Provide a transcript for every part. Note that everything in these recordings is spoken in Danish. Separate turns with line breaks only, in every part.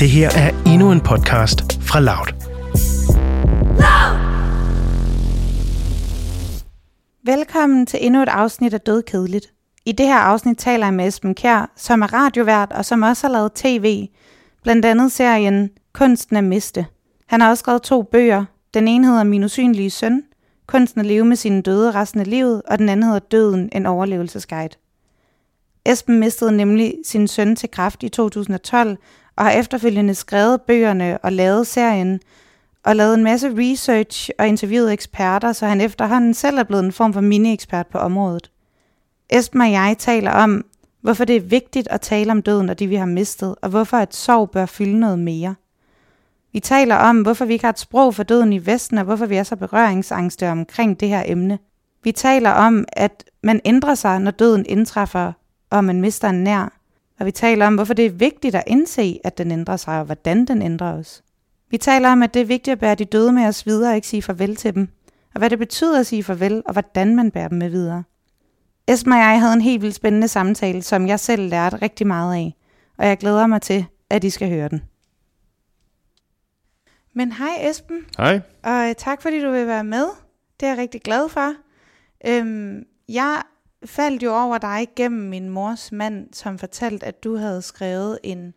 Det her er endnu en podcast fra Loud.
Velkommen til endnu et afsnit af Død Kedeligt. I det her afsnit taler jeg med Esben Kjær, som er radiovært og som også har lavet tv, blandt andet serien Kunsten at miste. Han har også skrevet to bøger. Den ene hedder Min usynlige søn, Kunsten at leve med sine døde resten af livet, og den anden hedder Døden, en overlevelsesguide. Esben mistede nemlig sin søn til kræft i 2012, og har efterfølgende skrevet bøgerne og lavet serien, og lavet en masse research og interviewet eksperter, så han efterhånden selv er blevet en form for mini-ekspert på området. Esben og jeg taler om, hvorfor det er vigtigt at tale om døden og de, vi har mistet, og hvorfor et sorg bør fylde noget mere. Vi taler om, hvorfor vi ikke har et sprog for døden i Vesten, og hvorfor vi er så berøringsangste omkring det her emne. Vi taler om, at man ændrer sig, når døden indtræffer, og man mister en nær. Og vi taler om, hvorfor det er vigtigt at indse, at den ændrer sig, og hvordan den ændrer os. Vi taler om, at det er vigtigt at bære de døde med os videre og ikke sige farvel til dem. Og hvad det betyder at sige farvel, og hvordan man bærer dem med videre. Esma og jeg havde en helt vildt spændende samtale, som jeg selv lærte rigtig meget af. Og jeg glæder mig til, at I skal høre den. Men hej Esben,
Hej.
og tak fordi du vil være med. Det er jeg rigtig glad for. Øhm, jeg faldt jo over dig gennem min mors mand, som fortalte, at du havde skrevet en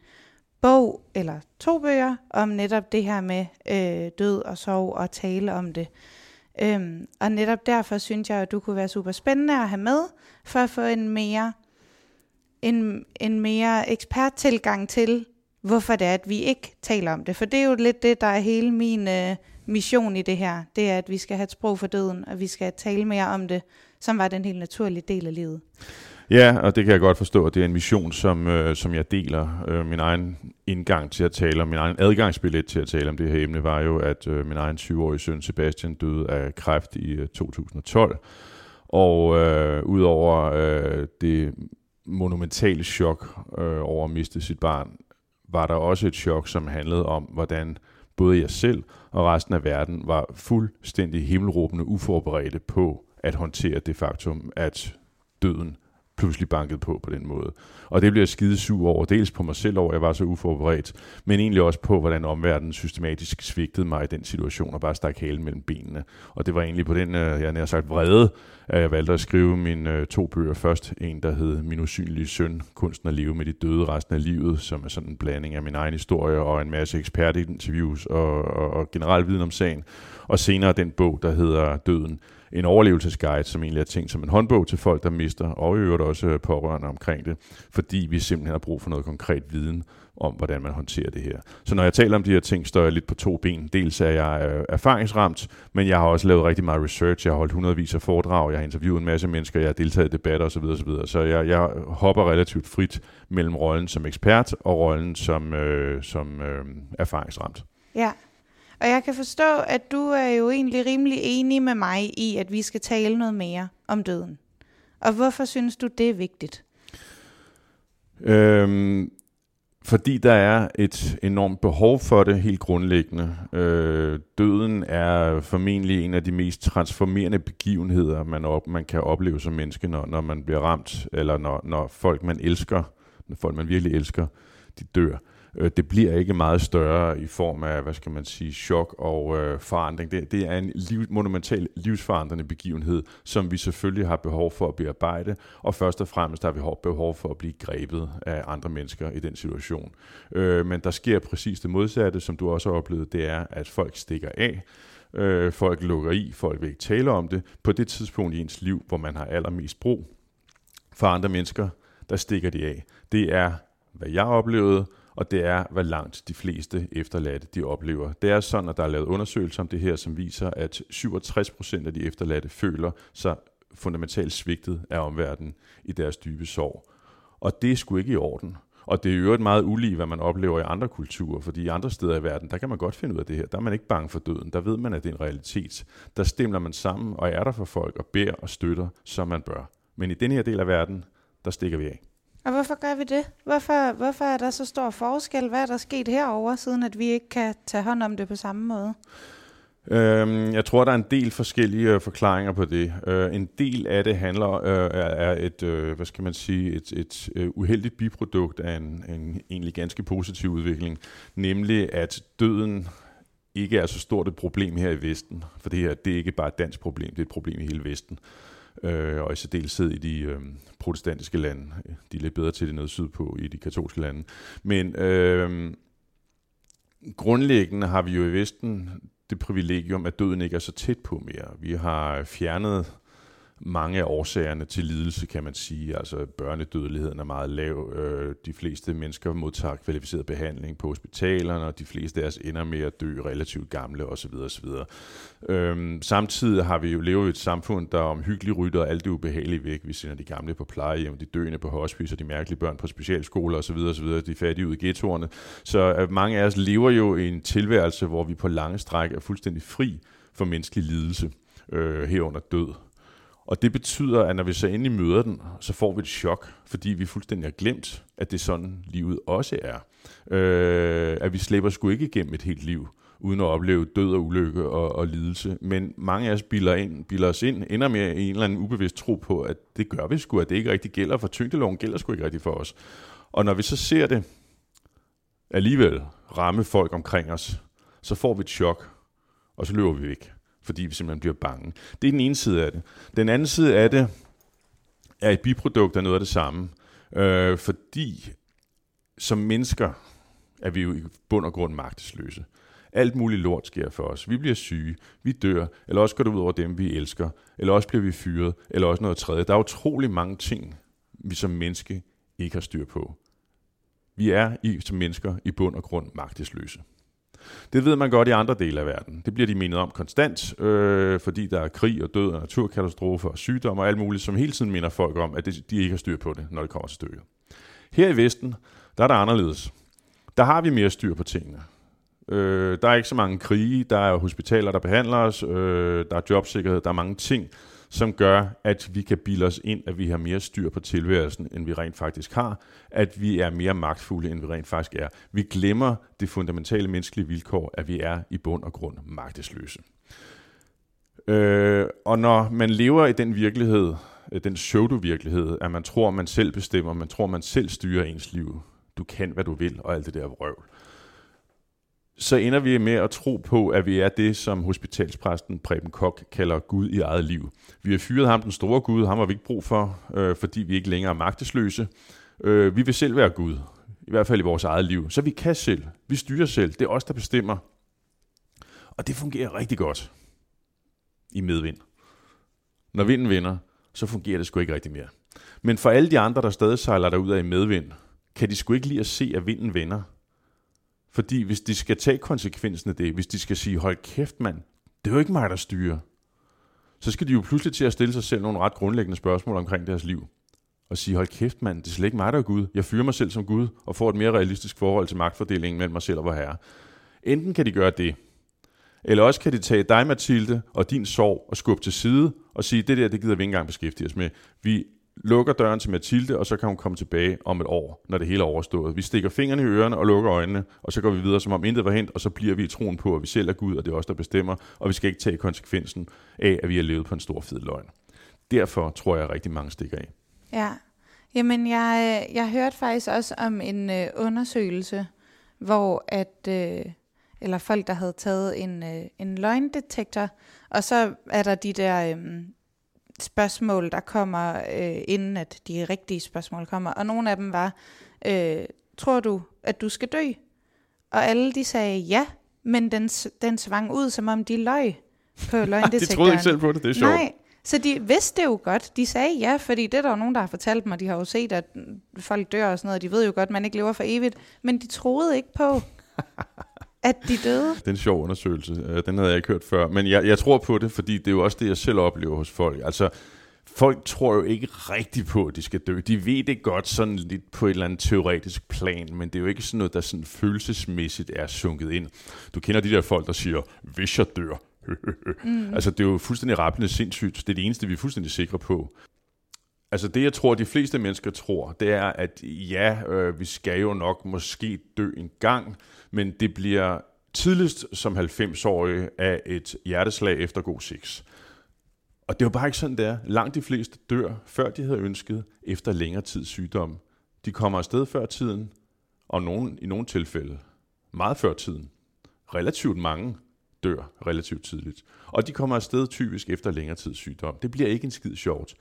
bog, eller to bøger, om netop det her med øh, død og sorg og tale om det. Øhm, og netop derfor synes jeg, at du kunne være super spændende at have med, for at få en mere, en, en mere eksperttilgang til, hvorfor det er, at vi ikke taler om det. For det er jo lidt det, der er hele min øh, mission i det her. Det er, at vi skal have et sprog for døden, og vi skal tale mere om det, som var den helt naturlige del af livet.
Ja, og det kan jeg godt forstå, at det er en mission, som, øh, som jeg deler. Øh, min egen indgang til at tale om, min egen adgangsbillet til at tale om det her emne, var jo, at øh, min egen 20-årige søn Sebastian døde af kræft i øh, 2012. Og øh, udover øh, det monumentale chok øh, over at miste sit barn, var der også et chok, som handlede om, hvordan både jeg selv og resten af verden var fuldstændig himmelråbende uforberedte på at håndtere det faktum, at døden pludselig bankede på på den måde. Og det blev jeg skide sur over, dels på mig selv over, at jeg var så uforberedt, men egentlig også på, hvordan omverdenen systematisk svigtede mig i den situation og bare stak halen mellem benene. Og det var egentlig på den, øh, jeg nær sagt vrede, at jeg valgte at skrive mine øh, to bøger først. En, der hed Min usynlige søn, kunsten at leve med de døde resten af livet, som er sådan en blanding af min egen historie og en masse ekspertinterviews og, og, og generelt viden om sagen. Og senere den bog, der hedder Døden, en overlevelsesguide, som egentlig er tænkt som en håndbog til folk, der mister, og i øvrigt også øh, pårørende omkring det, fordi vi simpelthen har brug for noget konkret viden om, hvordan man håndterer det her. Så når jeg taler om de her ting, står jeg lidt på to ben. Dels er jeg øh, erfaringsramt, men jeg har også lavet rigtig meget research. Jeg har holdt hundredvis af foredrag, jeg har interviewet en masse mennesker, jeg har deltaget i debatter osv. osv. Så jeg, jeg hopper relativt frit mellem rollen som ekspert og rollen som, øh, som øh, erfaringsramt.
Ja, og jeg kan forstå, at du er jo egentlig rimelig enig med mig i, at vi skal tale noget mere om døden. Og hvorfor synes du, det er vigtigt?
Øhm, fordi der er et enormt behov for det helt grundlæggende. Øh, døden er formentlig en af de mest transformerende begivenheder, man, op, man kan opleve som menneske, når, når man bliver ramt, eller når, når folk, man elsker, når folk, man virkelig elsker, de dør. Øh, det bliver ikke meget større i form af, hvad skal man sige, chok og øh, forandring. Det, det er en liv, monumental livsforandrende begivenhed, som vi selvfølgelig har behov for at bearbejde, og først og fremmest har vi behov for at blive grebet af andre mennesker i den situation. Øh, men der sker præcis det modsatte, som du også har oplevet, det er, at folk stikker af, øh, folk lukker i, folk vil ikke tale om det, på det tidspunkt i ens liv, hvor man har allermest brug for andre mennesker, der stikker de af. Det er, hvad jeg oplevede, og det er, hvad langt de fleste efterladte de oplever. Det er sådan, at der er lavet undersøgelser om det her, som viser, at 67% af de efterladte føler sig fundamentalt svigtet af omverdenen i deres dybe sorg. Og det er sgu ikke i orden. Og det er jo et meget ulige, hvad man oplever i andre kulturer, fordi i andre steder i verden, der kan man godt finde ud af det her. Der er man ikke bange for døden. Der ved man, at det er en realitet. Der stemmer man sammen og er der for folk og beder og støtter, som man bør. Men i den her del af verden, der stikker vi af.
Og hvorfor gør vi det? Hvorfor, hvorfor er der så stor forskel? Hvad er der sket herover, siden at vi ikke kan tage hånd om det på samme måde?
Øhm, jeg tror, der er en del forskellige øh, forklaringer på det. Øh, en del af det handler øh, er, et, øh, hvad skal man sige, et, et øh, uheldigt biprodukt af en, en egentlig ganske positiv udvikling, nemlig at døden ikke er så stort et problem her i Vesten, for det her det er ikke bare et dansk problem, det er et problem i hele Vesten, øh, øh, og i særdeleshed i de øh, protestantiske lande. De er lidt bedre til det nede sydpå i de katolske lande. Men øh, grundlæggende har vi jo i Vesten det privilegium, at døden ikke er så tæt på mere. Vi har fjernet mange af årsagerne til lidelse, kan man sige. Altså børnedødeligheden er meget lav. Øh, de fleste mennesker modtager kvalificeret behandling på hospitalerne, og de fleste af os ender med at dø relativt gamle osv. osv. Øhm, samtidig har vi jo levet i et samfund, der omhyggeligt rytter alt det ubehagelige væk. Vi sender de gamle på plejehjem, de døende på hospice, og de mærkelige børn på specialskoler osv. osv. De fattige ud i ghettoerne. Så øh, mange af os lever jo i en tilværelse, hvor vi på lange stræk er fuldstændig fri for menneskelig lidelse øh, herunder død. Og det betyder, at når vi så endelig møder den, så får vi et chok, fordi vi fuldstændig har glemt, at det er sådan, livet også er. Øh, at vi slæber sgu ikke igennem et helt liv, uden at opleve død og ulykke og, og lidelse. Men mange af os bilder, ind, bilder os ind, ender med en eller anden ubevidst tro på, at det gør vi sgu, at det ikke rigtig gælder, for tyngdeloven gælder sgu ikke rigtig for os. Og når vi så ser det alligevel ramme folk omkring os, så får vi et chok, og så løber vi væk fordi vi simpelthen bliver bange. Det er den ene side af det. Den anden side af det er et biprodukt af noget af det samme. Øh, fordi som mennesker er vi jo i bund og grund magtesløse. Alt muligt lort sker for os. Vi bliver syge, vi dør, eller også går det ud over dem, vi elsker, eller også bliver vi fyret, eller også noget tredje. Der er utrolig mange ting, vi som menneske ikke har styr på. Vi er i, som mennesker i bund og grund magtesløse. Det ved man godt i andre dele af verden. Det bliver de mindet om konstant, øh, fordi der er krig og død og naturkatastrofer og sygdom og alt muligt, som hele tiden minder folk om, at de ikke har styr på det, når det kommer til stykket. Her i Vesten, der er der anderledes. Der har vi mere styr på tingene. Øh, der er ikke så mange krige, der er hospitaler, der behandler os, øh, der er jobsikkerhed, der er mange ting, som gør, at vi kan bilde os ind, at vi har mere styr på tilværelsen, end vi rent faktisk har, at vi er mere magtfulde, end vi rent faktisk er. Vi glemmer det fundamentale menneskelige vilkår, at vi er i bund og grund magtesløse. Øh, og når man lever i den virkelighed, øh, den pseudo-virkelighed, at man tror, man selv bestemmer, man tror, man selv styrer ens liv, du kan, hvad du vil, og alt det der vrøvl, så ender vi med at tro på, at vi er det, som hospitalspræsten Preben Kok kalder Gud i eget liv. Vi har fyret ham, den store Gud, ham har vi ikke brug for, øh, fordi vi ikke længere er magtesløse. Øh, vi vil selv være Gud, i hvert fald i vores eget liv. Så vi kan selv, vi styrer selv, det er os, der bestemmer. Og det fungerer rigtig godt i medvind. Når vinden vinder, så fungerer det sgu ikke rigtig mere. Men for alle de andre, der stadig sejler derud af i medvind, kan de sgu ikke lide at se, at vinden vender, fordi hvis de skal tage konsekvensen af det, hvis de skal sige, hold kæft mand, det er jo ikke mig, der styrer, så skal de jo pludselig til at stille sig selv nogle ret grundlæggende spørgsmål omkring deres liv. Og sige, hold kæft mand, det er slet ikke mig, der er Gud. Jeg fyrer mig selv som Gud, og får et mere realistisk forhold til magtfordelingen mellem mig selv og vor herre. Enten kan de gøre det, eller også kan de tage dig, Mathilde, og din sorg og skubbe til side og sige, det der, det gider vi ikke engang beskæftige os med. Vi lukker døren til Mathilde, og så kan hun komme tilbage om et år, når det hele er overstået. Vi stikker fingrene i ørerne og lukker øjnene, og så går vi videre, som om intet var hent, og så bliver vi i troen på, at vi selv er Gud, og det er os, der bestemmer, og vi skal ikke tage konsekvensen af, at vi har levet på en stor fed løgn. Derfor tror jeg, at rigtig mange stikker af.
Ja, jamen jeg, øh, jeg hørte faktisk også om en øh, undersøgelse, hvor at, øh, eller folk, der havde taget en, øh, en løgndetektor, og så er der de der øh, spørgsmål, der kommer, øh, inden at de rigtige spørgsmål kommer. Og nogle af dem var, øh, tror du, at du skal dø? Og alle de sagde ja, men den, den svang ud, som om de løg på løgndetektoren.
de troede ikke selv på det, det er sjovt.
Nej, så de vidste det jo godt. De sagde ja, fordi det er der jo nogen, der har fortalt mig. De har jo set, at folk dør og sådan noget. De ved jo godt, at man ikke lever for evigt. Men de troede ikke på, at de døde?
Det er en sjov undersøgelse. Øh, den havde jeg ikke hørt før. Men jeg, jeg tror på det, fordi det er jo også det, jeg selv oplever hos folk. Altså, folk tror jo ikke rigtigt på, at de skal dø. De ved det godt sådan lidt på et eller andet teoretisk plan, men det er jo ikke sådan noget, der sådan følelsesmæssigt er sunket ind. Du kender de der folk, der siger, hvis jeg dør. mm. Altså, det er jo fuldstændig rappelende sindssygt. Det er det eneste, vi er fuldstændig sikre på. Altså det, jeg tror, de fleste mennesker tror, det er, at ja, øh, vi skal jo nok måske dø en gang, men det bliver tidligst som 90-årig af et hjerteslag efter god sex. Og det var bare ikke sådan, det er. Langt de fleste dør, før de havde ønsket, efter længere tids sygdom. De kommer afsted før tiden, og nogen, i nogle tilfælde meget før tiden. Relativt mange dør relativt tidligt. Og de kommer afsted typisk efter længere tids sygdom. Det bliver ikke en skid sjovt.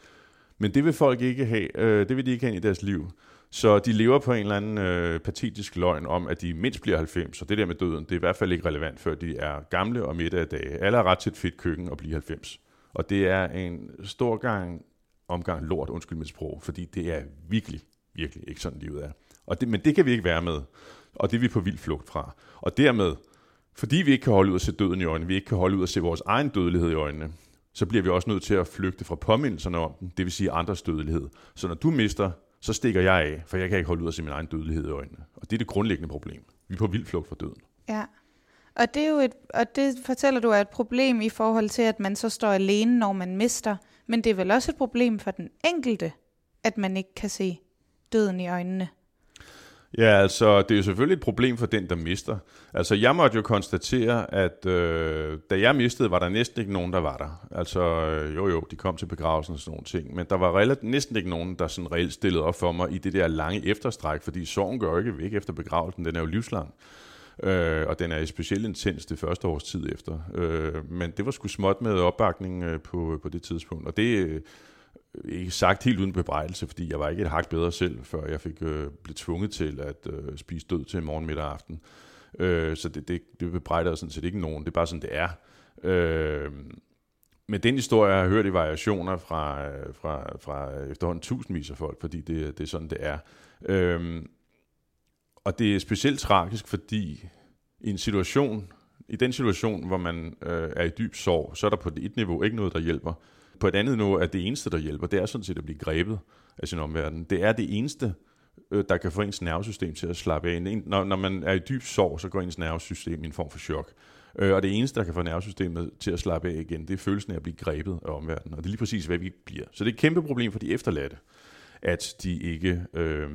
Men det vil folk ikke have, øh, det vil de ikke have i deres liv. Så de lever på en eller anden øh, patetisk løgn om, at de mindst bliver 90, og det der med døden, det er i hvert fald ikke relevant, før de er gamle og midt af dage. Alle har ret til et fedt køkken og blive 90. Og det er en stor gang omgang lort, undskyld mit sprog, fordi det er virkelig, virkelig ikke sådan livet er. Og det, men det kan vi ikke være med, og det er vi på vild flugt fra. Og dermed, fordi vi ikke kan holde ud at se døden i øjnene, vi ikke kan holde ud at se vores egen dødelighed i øjnene, så bliver vi også nødt til at flygte fra påmindelserne om den, det vil sige andres dødelighed. Så når du mister, så stikker jeg af, for jeg kan ikke holde ud at se min egen dødelighed i øjnene. Og det er det grundlæggende problem. Vi er på vild flugt fra døden.
Ja. Og det, er jo et, og det fortæller du er et problem i forhold til, at man så står alene, når man mister. Men det er vel også et problem for den enkelte, at man ikke kan se døden i øjnene.
Ja, altså, det er jo selvfølgelig et problem for den, der mister. Altså, jeg måtte jo konstatere, at øh, da jeg mistede, var der næsten ikke nogen, der var der. Altså, øh, jo jo, de kom til begravelsen og sådan nogle ting, men der var relativt, næsten ikke nogen, der sådan reelt stillede op for mig i det der lange efterstræk, fordi sorgen gør ikke væk efter begravelsen, den er jo livslang. Øh, og den er specielt intens det første års tid efter. Øh, men det var sgu småt med opbakning øh, på, på det tidspunkt, og det... Øh, ikke sagt helt uden bebrejdelse, fordi jeg var ikke et hak bedre selv, før jeg fik øh, blev tvunget til at øh, spise død til morgen, middag og aften. Øh, så det, det, det bebrejder sådan set ikke nogen. Det er bare sådan, det er. Øh, men den historie jeg har hørt i variationer fra, øh, fra, fra efterhånden tusindvis af folk, fordi det, det er sådan, det er. Øh, og det er specielt tragisk, fordi i en situation, i den situation, hvor man øh, er i dyb sorg, så er der på et niveau ikke noget, der hjælper på et andet nu, at det eneste, der hjælper, det er sådan set at blive grebet af sin omverden. Det er det eneste, øh, der kan få ens nervesystem til at slappe af. Når, når man er i dyb sorg, så går ens nervesystem i en form for chok. Øh, og det eneste, der kan få nervesystemet til at slappe af igen, det er følelsen af at blive grebet af omverdenen. Og det er lige præcis, hvad vi bliver. Så det er et kæmpe problem for de efterladte, at de ikke øh,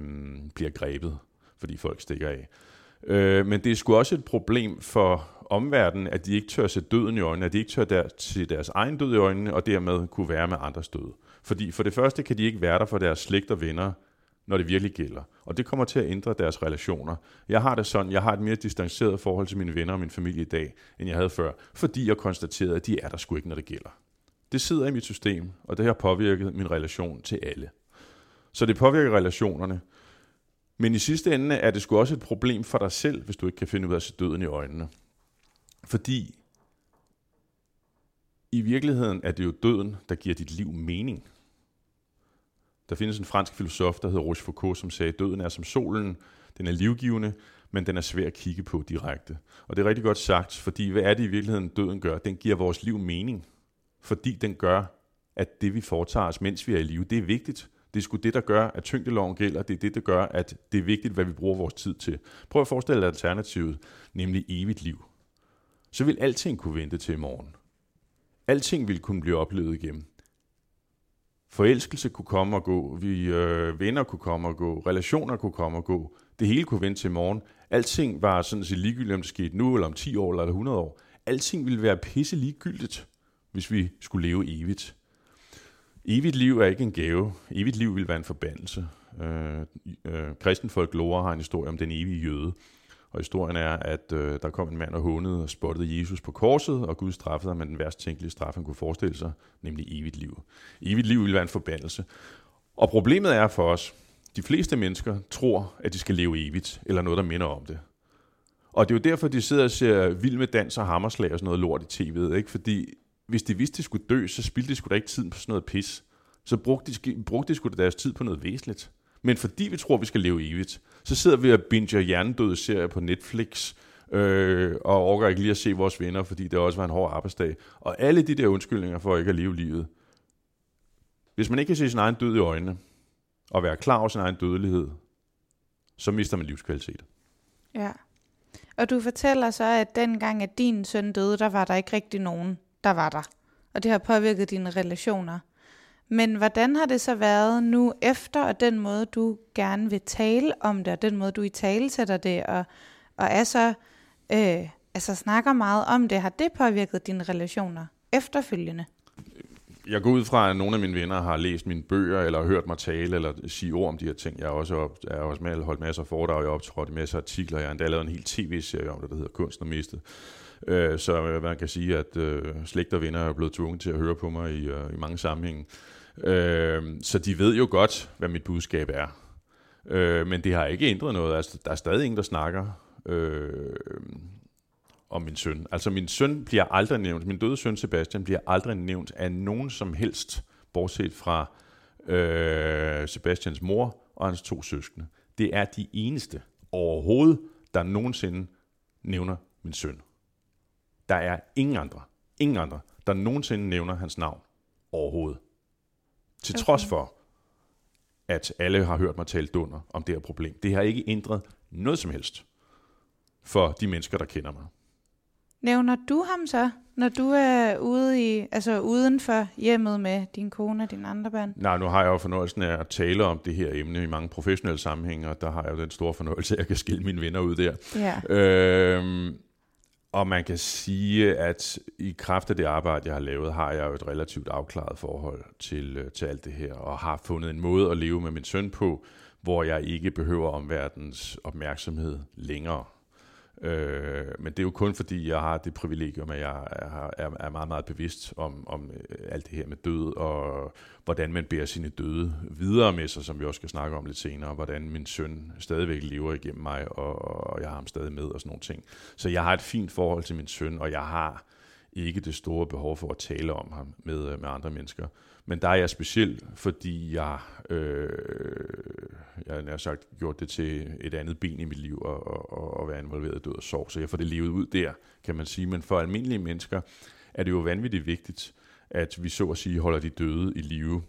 bliver grebet, fordi folk stikker af. Øh, men det er sgu også et problem for omverdenen, at de ikke tør se døden i øjnene, at de ikke tør der, se deres egen død i øjnene, og dermed kunne være med andres død. Fordi for det første kan de ikke være der for deres slægt og venner, når det virkelig gælder. Og det kommer til at ændre deres relationer. Jeg har det sådan, jeg har et mere distanceret forhold til mine venner og min familie i dag, end jeg havde før, fordi jeg konstaterede, at de er der sgu ikke, når det gælder. Det sidder i mit system, og det har påvirket min relation til alle. Så det påvirker relationerne, men i sidste ende er det sgu også et problem for dig selv, hvis du ikke kan finde ud af at se døden i øjnene. Fordi i virkeligheden er det jo døden, der giver dit liv mening. Der findes en fransk filosof, der hedder Rochefoucauld, som sagde, at døden er som solen, den er livgivende, men den er svær at kigge på direkte. Og det er rigtig godt sagt, fordi hvad er det i virkeligheden, døden gør? Den giver vores liv mening, fordi den gør, at det vi foretager os, mens vi er i live, det er vigtigt. Det er sgu det, der gør, at tyngdeloven gælder. Det er det, der gør, at det er vigtigt, hvad vi bruger vores tid til. Prøv at forestille dig alternativet, nemlig evigt liv. Så vil alting kunne vente til i morgen. Alting vil kunne blive oplevet igen. Forelskelse kunne komme og gå, vi øh, venner kunne komme og gå, relationer kunne komme og gå. Det hele kunne vente til i morgen. Alting var sådan set ligegyldigt, om det skete nu, eller om 10 år, eller 100 år. Alting ville være pisse ligegyldigt, hvis vi skulle leve evigt. Evigt liv er ikke en gave. Evigt liv vil være en forbandelse. Øh, øh, kristenfolk lover har en historie om den evige jøde. Og historien er, at øh, der kom en mand og hånede og spottede Jesus på korset, og Gud straffede ham med den værst tænkelige straf, han kunne forestille sig, nemlig evigt liv. Evigt liv ville være en forbandelse. Og problemet er for os, de fleste mennesker tror, at de skal leve evigt, eller noget, der minder om det. Og det er jo derfor, de sidder og ser vild med dans og hammerslag og sådan noget lort i tv'et, ikke? Fordi hvis de vidste, de skulle dø, så spildte de sgu da ikke tiden på sådan noget pis. Så brugte de, brugte de sgu da deres tid på noget væsentligt. Men fordi vi tror, vi skal leve evigt, så sidder vi og binger hjernedøde serier på Netflix, øh, og overgår ikke lige at se vores venner, fordi det også var en hård arbejdsdag. Og alle de der undskyldninger for ikke at leve livet. Hvis man ikke kan se sin egen død i øjnene, og være klar over sin egen dødelighed, så mister man livskvalitet.
Ja. Og du fortæller så, at dengang, at din søn døde, der var der ikke rigtig nogen, der var der. Og det har påvirket dine relationer. Men hvordan har det så været nu efter, og den måde, du gerne vil tale om det, og den måde, du i tale sætter det, og, og er så øh, altså snakker meget om det. Har det påvirket dine relationer efterfølgende?
Jeg går ud fra, at nogle af mine venner har læst mine bøger, eller hørt mig tale, eller sige ord om de her ting. Jeg har også, op, jeg har også med, holdt masser af foredrag, jeg har optrådt i masser af artikler. Jeg har endda lavet en hel tv-serie om det, der hedder Kunsten og Mistet. Øh, så man kan sige, at øh, slægt og venner er blevet tvunget til at høre på mig i, øh, i mange sammenhænge. Øh, så de ved jo godt, hvad mit budskab er. Øh, men det har ikke ændret noget. Altså, der er stadig ingen, der snakker øh, om min søn. Altså min søn bliver aldrig nævnt, min døde søn Sebastian bliver aldrig nævnt af nogen som helst, bortset fra øh, Sebastians mor og hans to søskende. Det er de eneste overhovedet, der nogensinde nævner min søn. Der er ingen andre, ingen andre, der nogensinde nævner hans navn overhovedet. Til okay. trods for, at alle har hørt mig tale dunder om det her problem. Det har ikke ændret noget som helst for de mennesker, der kender mig.
Nævner du ham så, når du er ude i, altså uden for hjemmet med din kone og dine andre børn?
Nej, nu har jeg jo fornøjelsen af at tale om det her emne i mange professionelle sammenhænge, og der har jeg jo den store fornøjelse, at jeg kan skille mine venner ud der.
Ja.
Øhm, og man kan sige, at i kraft af det arbejde, jeg har lavet, har jeg jo et relativt afklaret forhold til, øh, til alt det her, og har fundet en måde at leve med min søn på, hvor jeg ikke behøver omverdens opmærksomhed længere. Øh, men det er jo kun fordi, jeg har det privilegium, at jeg er, er meget, meget bevidst om, om øh, alt det her med død, og hvordan man bærer sine døde videre med sig, som vi også skal snakke om lidt senere, hvordan min søn stadigvæk lever igennem mig, og, og jeg har ham stadig med, og sådan nogle ting. Så jeg har et fint forhold til min søn, og jeg har ikke det store behov for at tale om ham med, øh, med andre mennesker. Men der er jeg speciel, fordi jeg, øh, jeg har sagt gjort det til et andet ben i mit liv og, og, og være involveret i død og sorg. Så jeg får det levet ud der, kan man sige. Men for almindelige mennesker er det jo vanvittigt vigtigt, at vi så at sige holder de døde i live.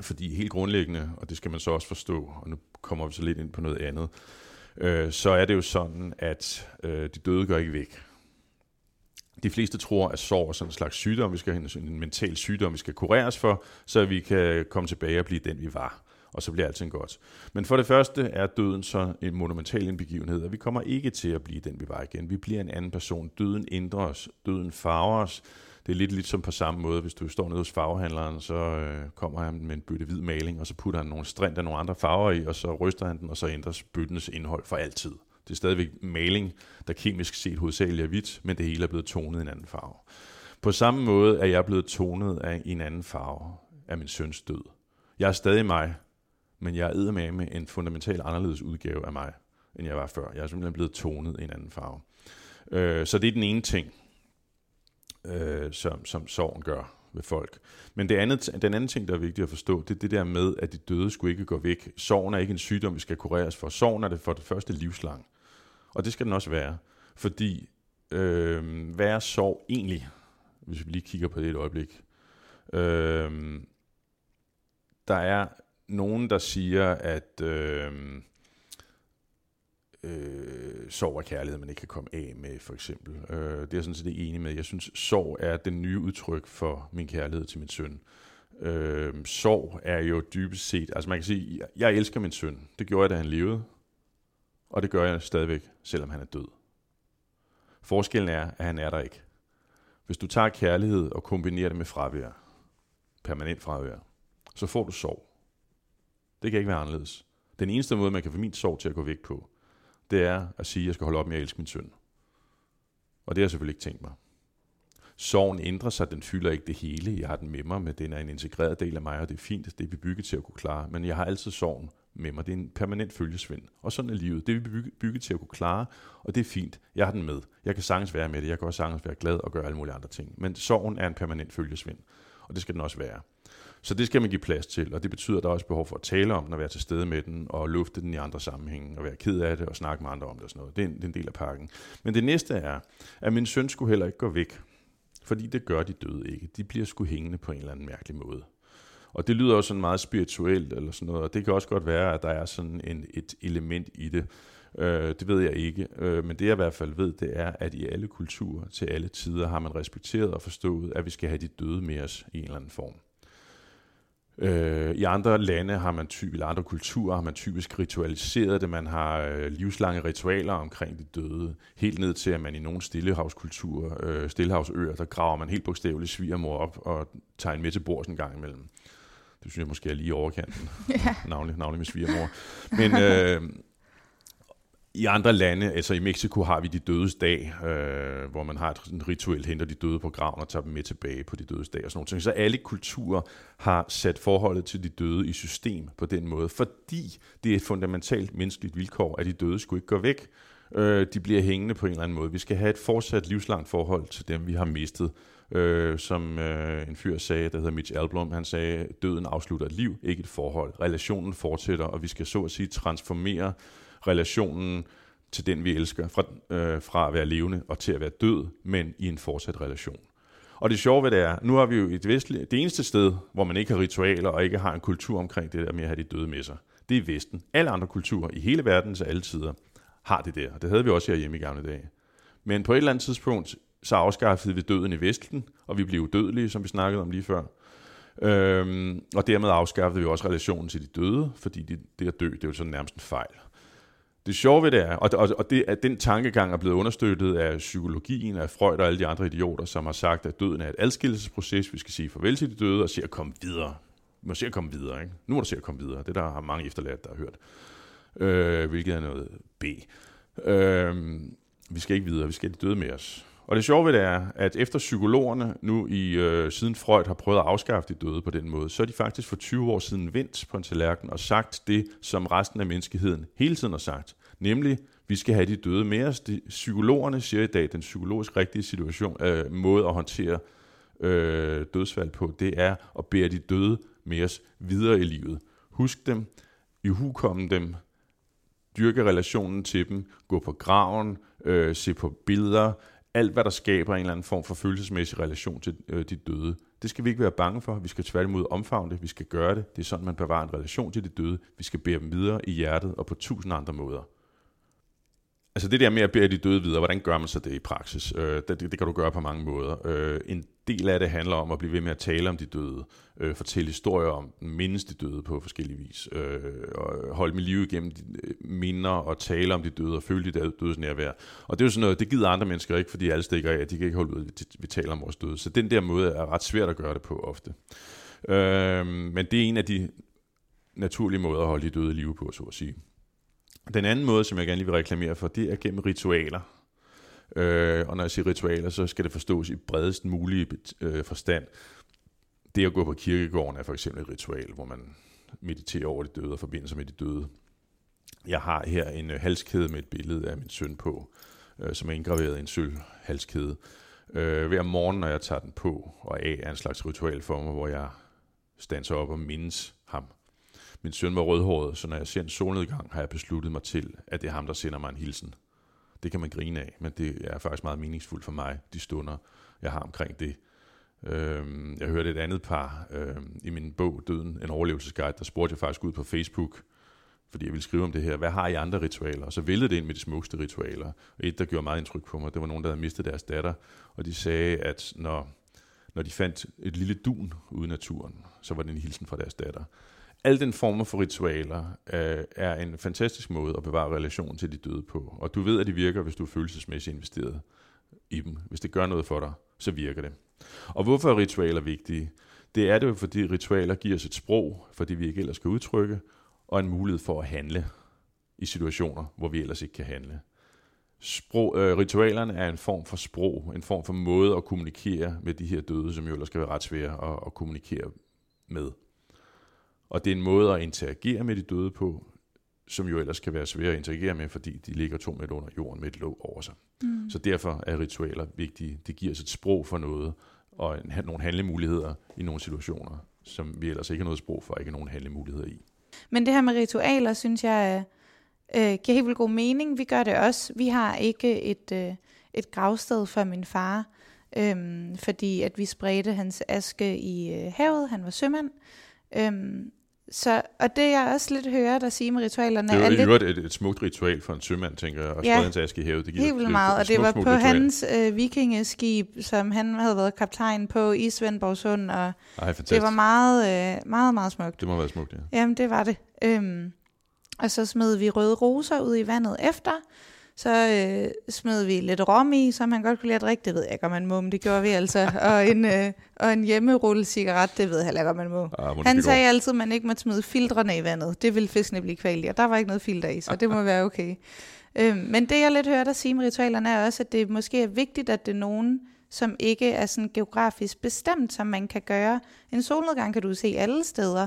Fordi helt grundlæggende, og det skal man så også forstå, og nu kommer vi så lidt ind på noget andet, øh, så er det jo sådan, at øh, de døde går ikke væk. De fleste tror, at sorg er sådan en slags sygdom, vi skal have en mental sygdom, vi skal kureres for, så vi kan komme tilbage og blive den, vi var. Og så bliver alting godt. Men for det første er døden så en monumental indbegivenhed, og vi kommer ikke til at blive den, vi var igen. Vi bliver en anden person. Døden ændrer os. Døden farver os. Det er lidt ligesom på samme måde, hvis du står nede hos farvehandleren, så øh, kommer han med en bøtte hvid maling, og så putter han nogle strint af nogle andre farver i, og så ryster han den, og så ændres bøttens indhold for altid. Det er stadigvæk maling, der kemisk set hovedsageligt er hvidt, men det hele er blevet tonet i en anden farve. På samme måde er jeg blevet tonet af en anden farve af min søns død. Jeg er stadig mig, men jeg er med med en fundamental anderledes udgave af mig, end jeg var før. Jeg er simpelthen blevet tonet i en anden farve. Øh, så det er den ene ting, øh, som, som sorgen gør ved folk. Men det andet, den anden ting, der er vigtigt at forstå, det er det der med, at de døde skulle ikke gå væk. Sorgen er ikke en sygdom, vi skal kureres for. Sorgen er det for det første livslang. Og det skal den også være. Fordi, øh, hvad er sorg egentlig? Hvis vi lige kigger på det et øjeblik. Øh, der er nogen, der siger, at øh, øh, sorg er kærlighed, man ikke kan komme af med, for eksempel. Øh, det er jeg sådan set ikke enig med. Jeg synes, sorg er den nye udtryk for min kærlighed til min søn. Øh, sorg er jo dybest set, altså man kan sige, jeg elsker min søn. Det gjorde jeg, da han levede. Og det gør jeg stadigvæk, selvom han er død. Forskellen er, at han er der ikke. Hvis du tager kærlighed og kombinerer det med fravær, permanent fravær, så får du sorg. Det kan ikke være anderledes. Den eneste måde, man kan få min sorg til at gå væk på, det er at sige, at jeg skal holde op med at elske min søn. Og det har jeg selvfølgelig ikke tænkt mig. Sorgen ændrer sig, den fylder ikke det hele. Jeg har den med mig, men den er en integreret del af mig, og det er fint, det er vi bygget til at kunne klare. Men jeg har altid sorgen med mig. Det er en permanent følgesvend. Og sådan er livet. Det er vi bygget, til at kunne klare, og det er fint. Jeg har den med. Jeg kan sagtens være med det. Jeg kan også sagtens være glad og gøre alle mulige andre ting. Men sorgen er en permanent følgesvend, og det skal den også være. Så det skal man give plads til, og det betyder, at der er også behov for at tale om den, og være til stede med den, og lufte den i andre sammenhænge, og være ked af det, og snakke med andre om det og sådan noget. Det er en, det er en del af pakken. Men det næste er, at min søn skulle heller ikke gå væk, fordi det gør de døde ikke. De bliver sgu hængende på en eller anden mærkelig måde. Og det lyder også sådan meget spirituelt, eller sådan noget, og det kan også godt være, at der er sådan en, et element i det. Øh, det ved jeg ikke, øh, men det jeg i hvert fald ved, det er, at i alle kulturer, til alle tider, har man respekteret og forstået, at vi skal have de døde med os i en eller anden form. Øh, I andre lande har man typisk, eller andre kulturer har man typisk ritualiseret det. Man har øh, livslange ritualer omkring de døde. Helt ned til, at man i nogle stillehavskulturer, øh, stillehavsøer, der graver man helt bogstaveligt svigermor op og tager en med til bords en gang imellem. Det synes jeg måske er lige overkanten, ja. navnlig, navnlig med svigermor. Men øh, i andre lande, altså i Mexico har vi de dødes dag, øh, hvor man har et rituelt henter de døde på graven og tager dem med tilbage på de dødes dag og sådan noget. Så alle kulturer har sat forholdet til de døde i system på den måde, fordi det er et fundamentalt menneskeligt vilkår, at de døde skulle ikke gå væk. Øh, de bliver hængende på en eller anden måde. Vi skal have et fortsat livslangt forhold til dem, vi har mistet. Øh, som øh, en fyr sagde, der hedder Mitch Albom, han sagde, døden afslutter et liv, ikke et forhold. Relationen fortsætter, og vi skal så at sige transformere relationen til den, vi elsker, fra, øh, fra at være levende og til at være død, men i en fortsat relation. Og det sjove ved det er, nu har vi jo et vestligt, det eneste sted, hvor man ikke har ritualer og ikke har en kultur omkring det der med at have de døde med sig. Det er Vesten. Alle andre kulturer i hele verden til alle tider har det der. Det havde vi også her hjemme i gamle dage. Men på et eller andet tidspunkt, så afskaffede vi døden i Vesten, og vi blev udødelige, som vi snakkede om lige før. Øhm, og dermed afskaffede vi også relationen til de døde, fordi det, det at dø, det er jo sådan nærmest en fejl. Det sjove ved det er, og, og, og det, at den tankegang er blevet understøttet af psykologien, af Freud og alle de andre idioter, som har sagt, at døden er et adskillelsesproces, vi skal sige farvel til de døde og se at komme videre. Vi må se at komme videre, ikke? Nu må du se at komme videre. Det der har mange efterladt, der har hørt. Øh, hvilket er noget B. Øh, vi skal ikke videre, vi skal have de døde med os. Og det sjove ved det er, at efter psykologerne nu i øh, siden Freud har prøvet at afskaffe de døde på den måde, så er de faktisk for 20 år siden vendt på en tallerken og sagt det, som resten af menneskeheden hele tiden har sagt. Nemlig, vi skal have de døde med os. De, psykologerne siger i dag, den psykologisk rigtige situation, øh, måde at håndtere øh, dødsfald på, det er at bære de døde med os videre i livet. Husk dem, ihukomme dem, dyrke relationen til dem, gå på graven, øh, se på billeder, alt hvad der skaber en eller anden form for følelsesmæssig relation til øh, de døde. Det skal vi ikke være bange for. Vi skal tværtimod omfavne det. Vi skal gøre det. Det er sådan, man bevarer en relation til de døde. Vi skal bære dem videre i hjertet og på tusind andre måder. Altså det der med at bære de døde videre, hvordan gør man så det i praksis? Øh, det, det kan du gøre på mange måder. Øh, en del af det handler om at blive ved med at tale om de døde, øh, fortælle historier om mindes de døde på forskellige vis, øh, og holde mit liv igennem de, øh, minder og tale om de døde og føle de dødes nærvær. Og det er jo sådan noget, det gider andre mennesker ikke, fordi alle stikker af, de kan ikke holde ud, at vi taler om vores døde. Så den der måde er ret svært at gøre det på ofte. Øh, men det er en af de naturlige måder at holde de døde i live på, så at sige. Den anden måde, som jeg gerne lige vil reklamere for, det er gennem ritualer. Øh, og når jeg siger ritualer, så skal det forstås i bredest mulige øh, forstand. Det at gå på kirkegården er for eksempel et ritual, hvor man mediterer over de døde og forbinder sig med de døde. Jeg har her en øh, halskæde med et billede af min søn på, øh, som er indgraveret i en sølvhalskæde. Øh, hver morgen, når jeg tager den på og af, er en slags ritual for mig, hvor jeg standser op og mindes. Min søn var rødhåret, så når jeg ser en solnedgang, har jeg besluttet mig til, at det er ham, der sender mig en hilsen. Det kan man grine af, men det er faktisk meget meningsfuldt for mig, de stunder, jeg har omkring det. Øhm, jeg hørte et andet par øhm, i min bog, Døden, en overlevelsesguide, der spurgte jeg faktisk ud på Facebook, fordi jeg ville skrive om det her. Hvad har I andre ritualer? Og så væltede det ind med de smukkeste ritualer. Og et, der gjorde meget indtryk på mig, det var nogen, der havde mistet deres datter, og de sagde, at når, når de fandt et lille dun ude i naturen, så var det en hilsen fra deres datter alle den former for ritualer øh, er en fantastisk måde at bevare relationen til de døde på. Og du ved, at de virker, hvis du er følelsesmæssigt investeret i dem. Hvis det gør noget for dig, så virker det. Og hvorfor er ritualer vigtige? Det er det jo, fordi ritualer giver os et sprog, fordi vi ikke ellers kan udtrykke, og en mulighed for at handle i situationer, hvor vi ellers ikke kan handle. Sprog, øh, ritualerne er en form for sprog, en form for måde at kommunikere med de her døde, som jo ellers skal være ret svære at, at kommunikere med. Og det er en måde at interagere med de døde på, som jo ellers kan være svære at interagere med, fordi de ligger to meter under jorden med et låg over sig. Mm. Så derfor er ritualer vigtige. Det giver os et sprog for noget, og en, nogle handlemuligheder i nogle situationer, som vi ellers ikke har noget sprog for, og ikke nogen handlemuligheder i.
Men det her med ritualer, synes jeg, øh, giver helt vildt god mening. Vi gør det også. Vi har ikke et, øh, et gravsted for min far, øh, fordi at vi spredte hans aske i øh, havet. Han var sømand. Øhm, Så, og det jeg også lidt hører der sige med ritualerne,
Det er
er
jo i
lidt
et, et smukt ritual for en sømand, tænker jeg, at
Ja.
hans aske i havet. Det giver
helt vildt
et-
meget,
et
og det var på
ritual.
hans øh, vikingeskib, som han havde været kaptajn på i Svendborg Sund, og
Ej, fantastisk.
det var meget, øh, meget, meget smukt.
det må have været smukt, ja.
Jamen, det var det. Øhm, og så smed vi røde roser ud i vandet efter. Så øh, smed vi lidt rom i, som han godt kunne lide at drikke. Det ved jeg ikke, om man må, men det gjorde vi altså. Og en, øh, og en hjemmerulle cigaret, det ved jeg heller ikke, om man må.
Ah, må
Han sagde altid, at man ikke måtte smide filtrene i vandet. Det ville fiskene blive kvalt i, og der var ikke noget filter i, så det må være okay. Øhm, men det, jeg lidt hørte dig sige med ritualerne, er også, at det måske er vigtigt, at det er nogen, som ikke er sådan geografisk bestemt, som man kan gøre. En solnedgang kan du se alle steder,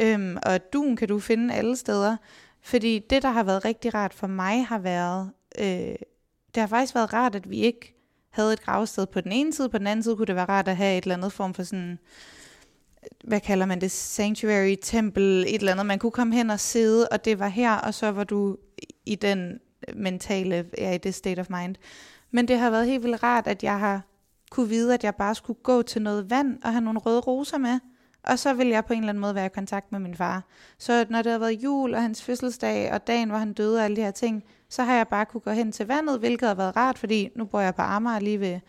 øhm, og duen kan du finde alle steder. Fordi det, der har været rigtig rart for mig, har været, øh, det har faktisk været rart, at vi ikke havde et gravsted på den ene side, på den anden side kunne det være rart at have et eller andet form for sådan, hvad kalder man det, sanctuary, tempel, et eller andet. Man kunne komme hen og sidde, og det var her, og så var du i den mentale, ja, i det state of mind. Men det har været helt vildt rart, at jeg har kunne vide, at jeg bare skulle gå til noget vand og have nogle røde roser med. Og så ville jeg på en eller anden måde være i kontakt med min far. Så når det har været jul og hans fødselsdag og dagen, hvor han døde og alle de her ting, så har jeg bare kunne gå hen til vandet, hvilket har været rart, fordi nu bor jeg på Amager lige ved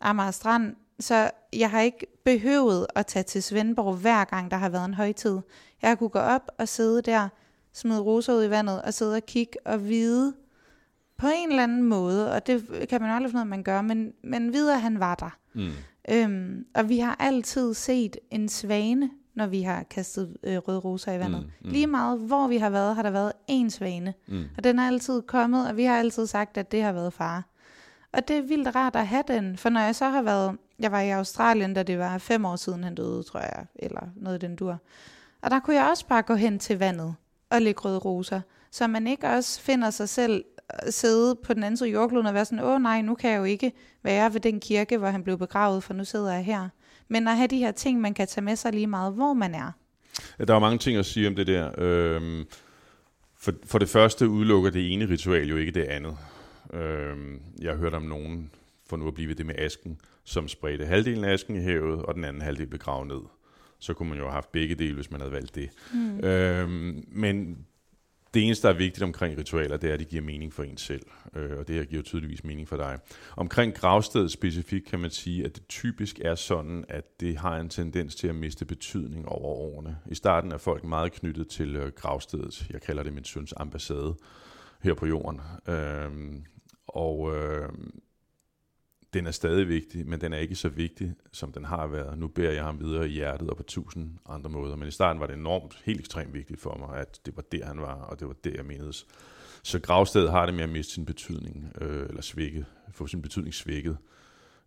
Amager Strand. Så jeg har ikke behøvet at tage til Svendborg hver gang, der har været en højtid. Jeg har kunne gå op og sidde der, smide roser ud i vandet og sidde og kigge og vide på en eller anden måde, og det kan man jo aldrig finde ud af, man gør, men, men vide, at han var der.
Mm.
Øhm, og vi har altid set en svane, når vi har kastet øh, røde roser i vandet.
Mm, mm.
Lige meget hvor vi har været, har der været én svane.
Mm.
Og den er altid kommet, og vi har altid sagt, at det har været far. Og det er vildt rart at have den, for når jeg så har været, jeg var i Australien, da det var fem år siden han døde, tror jeg, eller noget i den dur. Og der kunne jeg også bare gå hen til vandet og lægge røde roser, så man ikke også finder sig selv sidde på den anden side af jordkloden og være sådan, åh nej, nu kan jeg jo ikke være ved den kirke, hvor han blev begravet, for nu sidder jeg her. Men at have de her ting, man kan tage med sig lige meget, hvor man er.
Ja, der er mange ting at sige om det der. Øhm, for, for det første udelukker det ene ritual jo ikke det andet. Øhm, jeg har hørt om nogen, for nu at blive ved det med asken, som spredte halvdelen af asken i havet, og den anden halvdel blev gravet ned. Så kunne man jo have haft begge dele, hvis man havde valgt det. Mm. Øhm, men det eneste, der er vigtigt omkring ritualer, det er, at de giver mening for en selv. Øh, og det her giver tydeligvis mening for dig. Omkring gravstedet specifikt kan man sige, at det typisk er sådan, at det har en tendens til at miste betydning over årene. I starten er folk meget knyttet til øh, gravstedet. Jeg kalder det min søns ambassade her på jorden. Øh, og øh, den er stadig vigtig, men den er ikke så vigtig, som den har været. Nu bærer jeg ham videre i hjertet og på tusind andre måder. Men i starten var det enormt, helt ekstremt vigtigt for mig, at det var der, han var, og det var der, jeg menedes. Så gravstedet har det med at miste sin betydning, øh, eller svækket, få sin betydning svækket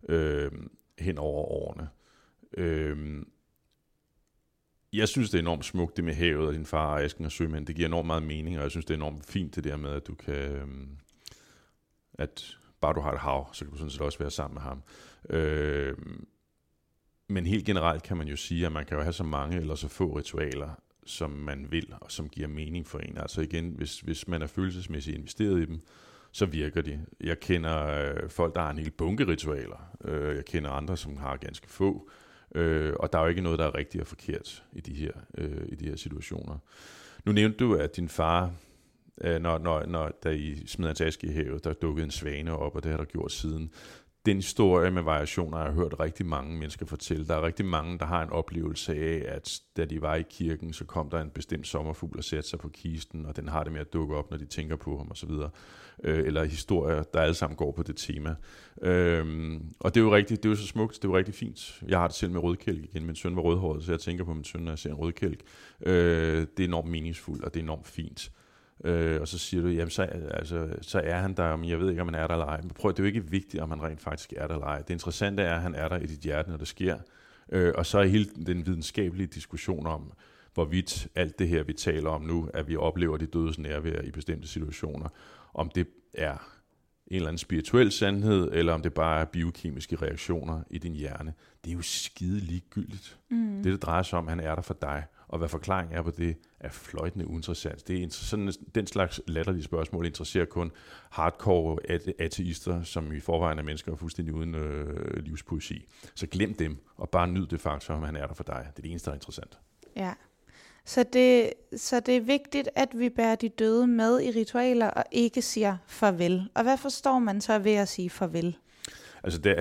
øh, hen over årene. Øh, jeg synes, det er enormt smukt, det med havet og din far og asken og sømænd. Det giver enormt meget mening, og jeg synes, det er enormt fint, det der med, at du kan... Øh, at bare du har et hav, så kan du sådan set også være sammen med ham. Øh, men helt generelt kan man jo sige, at man kan jo have så mange eller så få ritualer, som man vil, og som giver mening for en. Altså igen, hvis, hvis man er følelsesmæssigt investeret i dem, så virker de. Jeg kender øh, folk, der har en hel bunke ritualer. Øh, jeg kender andre, som har ganske få. Øh, og der er jo ikke noget, der er rigtigt og forkert i de her, øh, i de her situationer. Nu nævnte du, at din far øh, når, når, når der I smed en taske i havet, der dukkede en svane op, og det har der gjort siden. Den historie med variationer jeg har jeg hørt rigtig mange mennesker fortælle. Der er rigtig mange, der har en oplevelse af, at da de var i kirken, så kom der en bestemt sommerfugl og satte sig på kisten, og den har det med at dukke op, når de tænker på ham osv. Øh, eller historier, der alle sammen går på det tema. Øhm, og det er jo rigtig, det er jo så smukt, det er jo rigtig fint. Jeg har det selv med rødkælk igen. Min søn var rødhåret, så jeg tænker på min søn, når jeg ser en rødkælk. Øh, det er enormt meningsfuldt, og det er enormt fint. Øh, og så siger du, jamen så, altså, så er han der, men jeg ved ikke, om han er der eller ej. Men prøv, det er jo ikke vigtigt, om han rent faktisk er der eller ej. Det interessante er, at han er der i dit hjerte, når det sker. Øh, og så er hele den videnskabelige diskussion om, hvorvidt alt det her, vi taler om nu, at vi oplever de dødes nærvær i bestemte situationer, om det er en eller anden spirituel sandhed, eller om det bare er biokemiske reaktioner i din hjerne. Det er jo skide ligegyldigt. Mm. Det, det drejer sig om, han er der for dig. Og hvad forklaringen er på det, er fløjtende uinteressant. Det er sådan, den slags latterlige spørgsmål interesserer kun hardcore ateister, som i forvejen er mennesker fuldstændig uden øh, livspoesi. Så glem dem, og bare nyd det faktum, at han er der for dig. Det er det eneste, der er interessant.
Ja. Så det, så det er vigtigt, at vi bærer de døde med i ritualer og ikke siger farvel. Og hvad forstår man så ved at sige farvel?
Altså det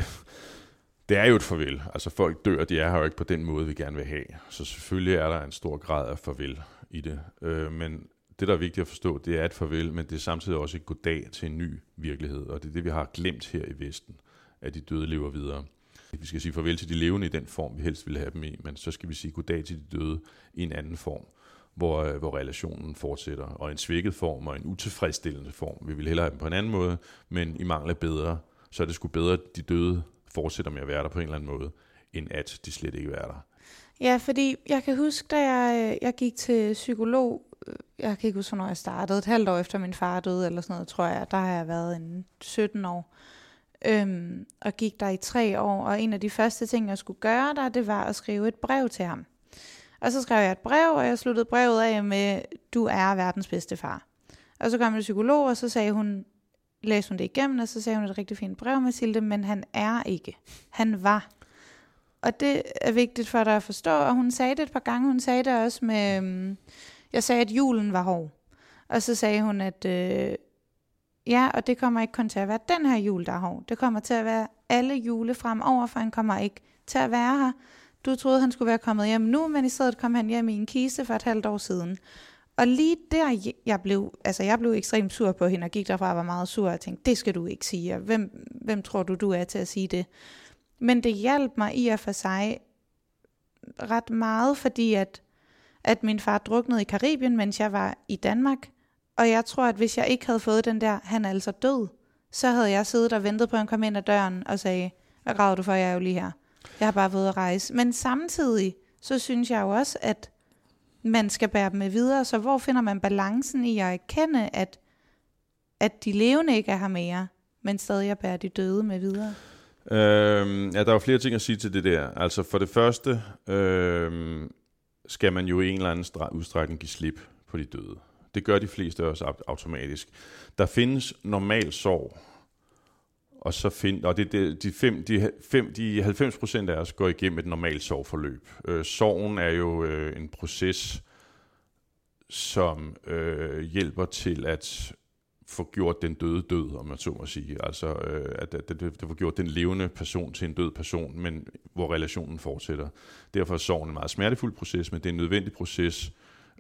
det er jo et farvel. Altså folk dør, de er her jo ikke på den måde, vi gerne vil have. Så selvfølgelig er der en stor grad af farvel i det. Øh, men det, der er vigtigt at forstå, det er et farvel, men det er samtidig også et goddag til en ny virkelighed. Og det er det, vi har glemt her i Vesten, at de døde lever videre. Vi skal sige farvel til de levende i den form, vi helst ville have dem i, men så skal vi sige goddag til de døde i en anden form, hvor, øh, hvor relationen fortsætter. Og en svækket form og en utilfredsstillende form. Vi vil hellere have dem på en anden måde, men i mangel af bedre, så er det sgu bedre, at de døde fortsætter med at være der på en eller anden måde, end at de slet ikke er der.
Ja, fordi jeg kan huske, da jeg, øh, jeg gik til psykolog, øh, jeg kan ikke huske, hvornår jeg startede, et halvt år efter min far døde, eller sådan noget, tror jeg, der har jeg været en 17 år, øhm, og gik der i tre år, og en af de første ting, jeg skulle gøre der, det var at skrive et brev til ham. Og så skrev jeg et brev, og jeg sluttede brevet af med, du er verdens bedste far. Og så kom jeg til psykolog, og så sagde hun, læste hun det igennem, og så sagde hun et rigtig fint brev, Mathilde, men han er ikke. Han var. Og det er vigtigt for dig at forstå, og hun sagde det et par gange. Hun sagde det også med, øhm, jeg sagde, at julen var hård. Og så sagde hun, at øh, ja, og det kommer ikke kun til at være den her jul, der er hård. Det kommer til at være alle jule fremover, for han kommer ikke til at være her. Du troede, han skulle være kommet hjem nu, men i stedet kom han hjem i en kiste for et halvt år siden. Og lige der, jeg blev, altså jeg blev ekstremt sur på hende, og gik derfra og var meget sur, og tænkte, det skal du ikke sige, og hvem, hvem tror du, du er til at sige det? Men det hjalp mig i og for sig ret meget, fordi at, at min far druknede i Karibien, mens jeg var i Danmark. Og jeg tror, at hvis jeg ikke havde fået den der, han er altså død, så havde jeg siddet og ventet på, at han kom ind ad døren og sagde, hvad graver du for, jeg er jo lige her. Jeg har bare været at rejse. Men samtidig, så synes jeg jo også, at man skal bære dem med videre. Så hvor finder man balancen i at erkende, at, at de levende ikke er her mere, men stadig bærer de døde med videre?
Øhm, ja, der er jo flere ting at sige til det der. Altså for det første øhm, skal man jo i en eller anden udstrækning give slip på de døde. Det gør de fleste også automatisk. Der findes normal sorg, og så find, og det, det, de, fem, de, fem, de 90 procent af os går igennem et normalt sorgforløb. Øh, sorgen er jo øh, en proces, som øh, hjælper til at få gjort den døde død, om man så må sige. Altså, øh, at det, det, det får gjort den levende person til en død person, men hvor relationen fortsætter. Derfor er sorgen en meget smertefuld proces, men det er en nødvendig proces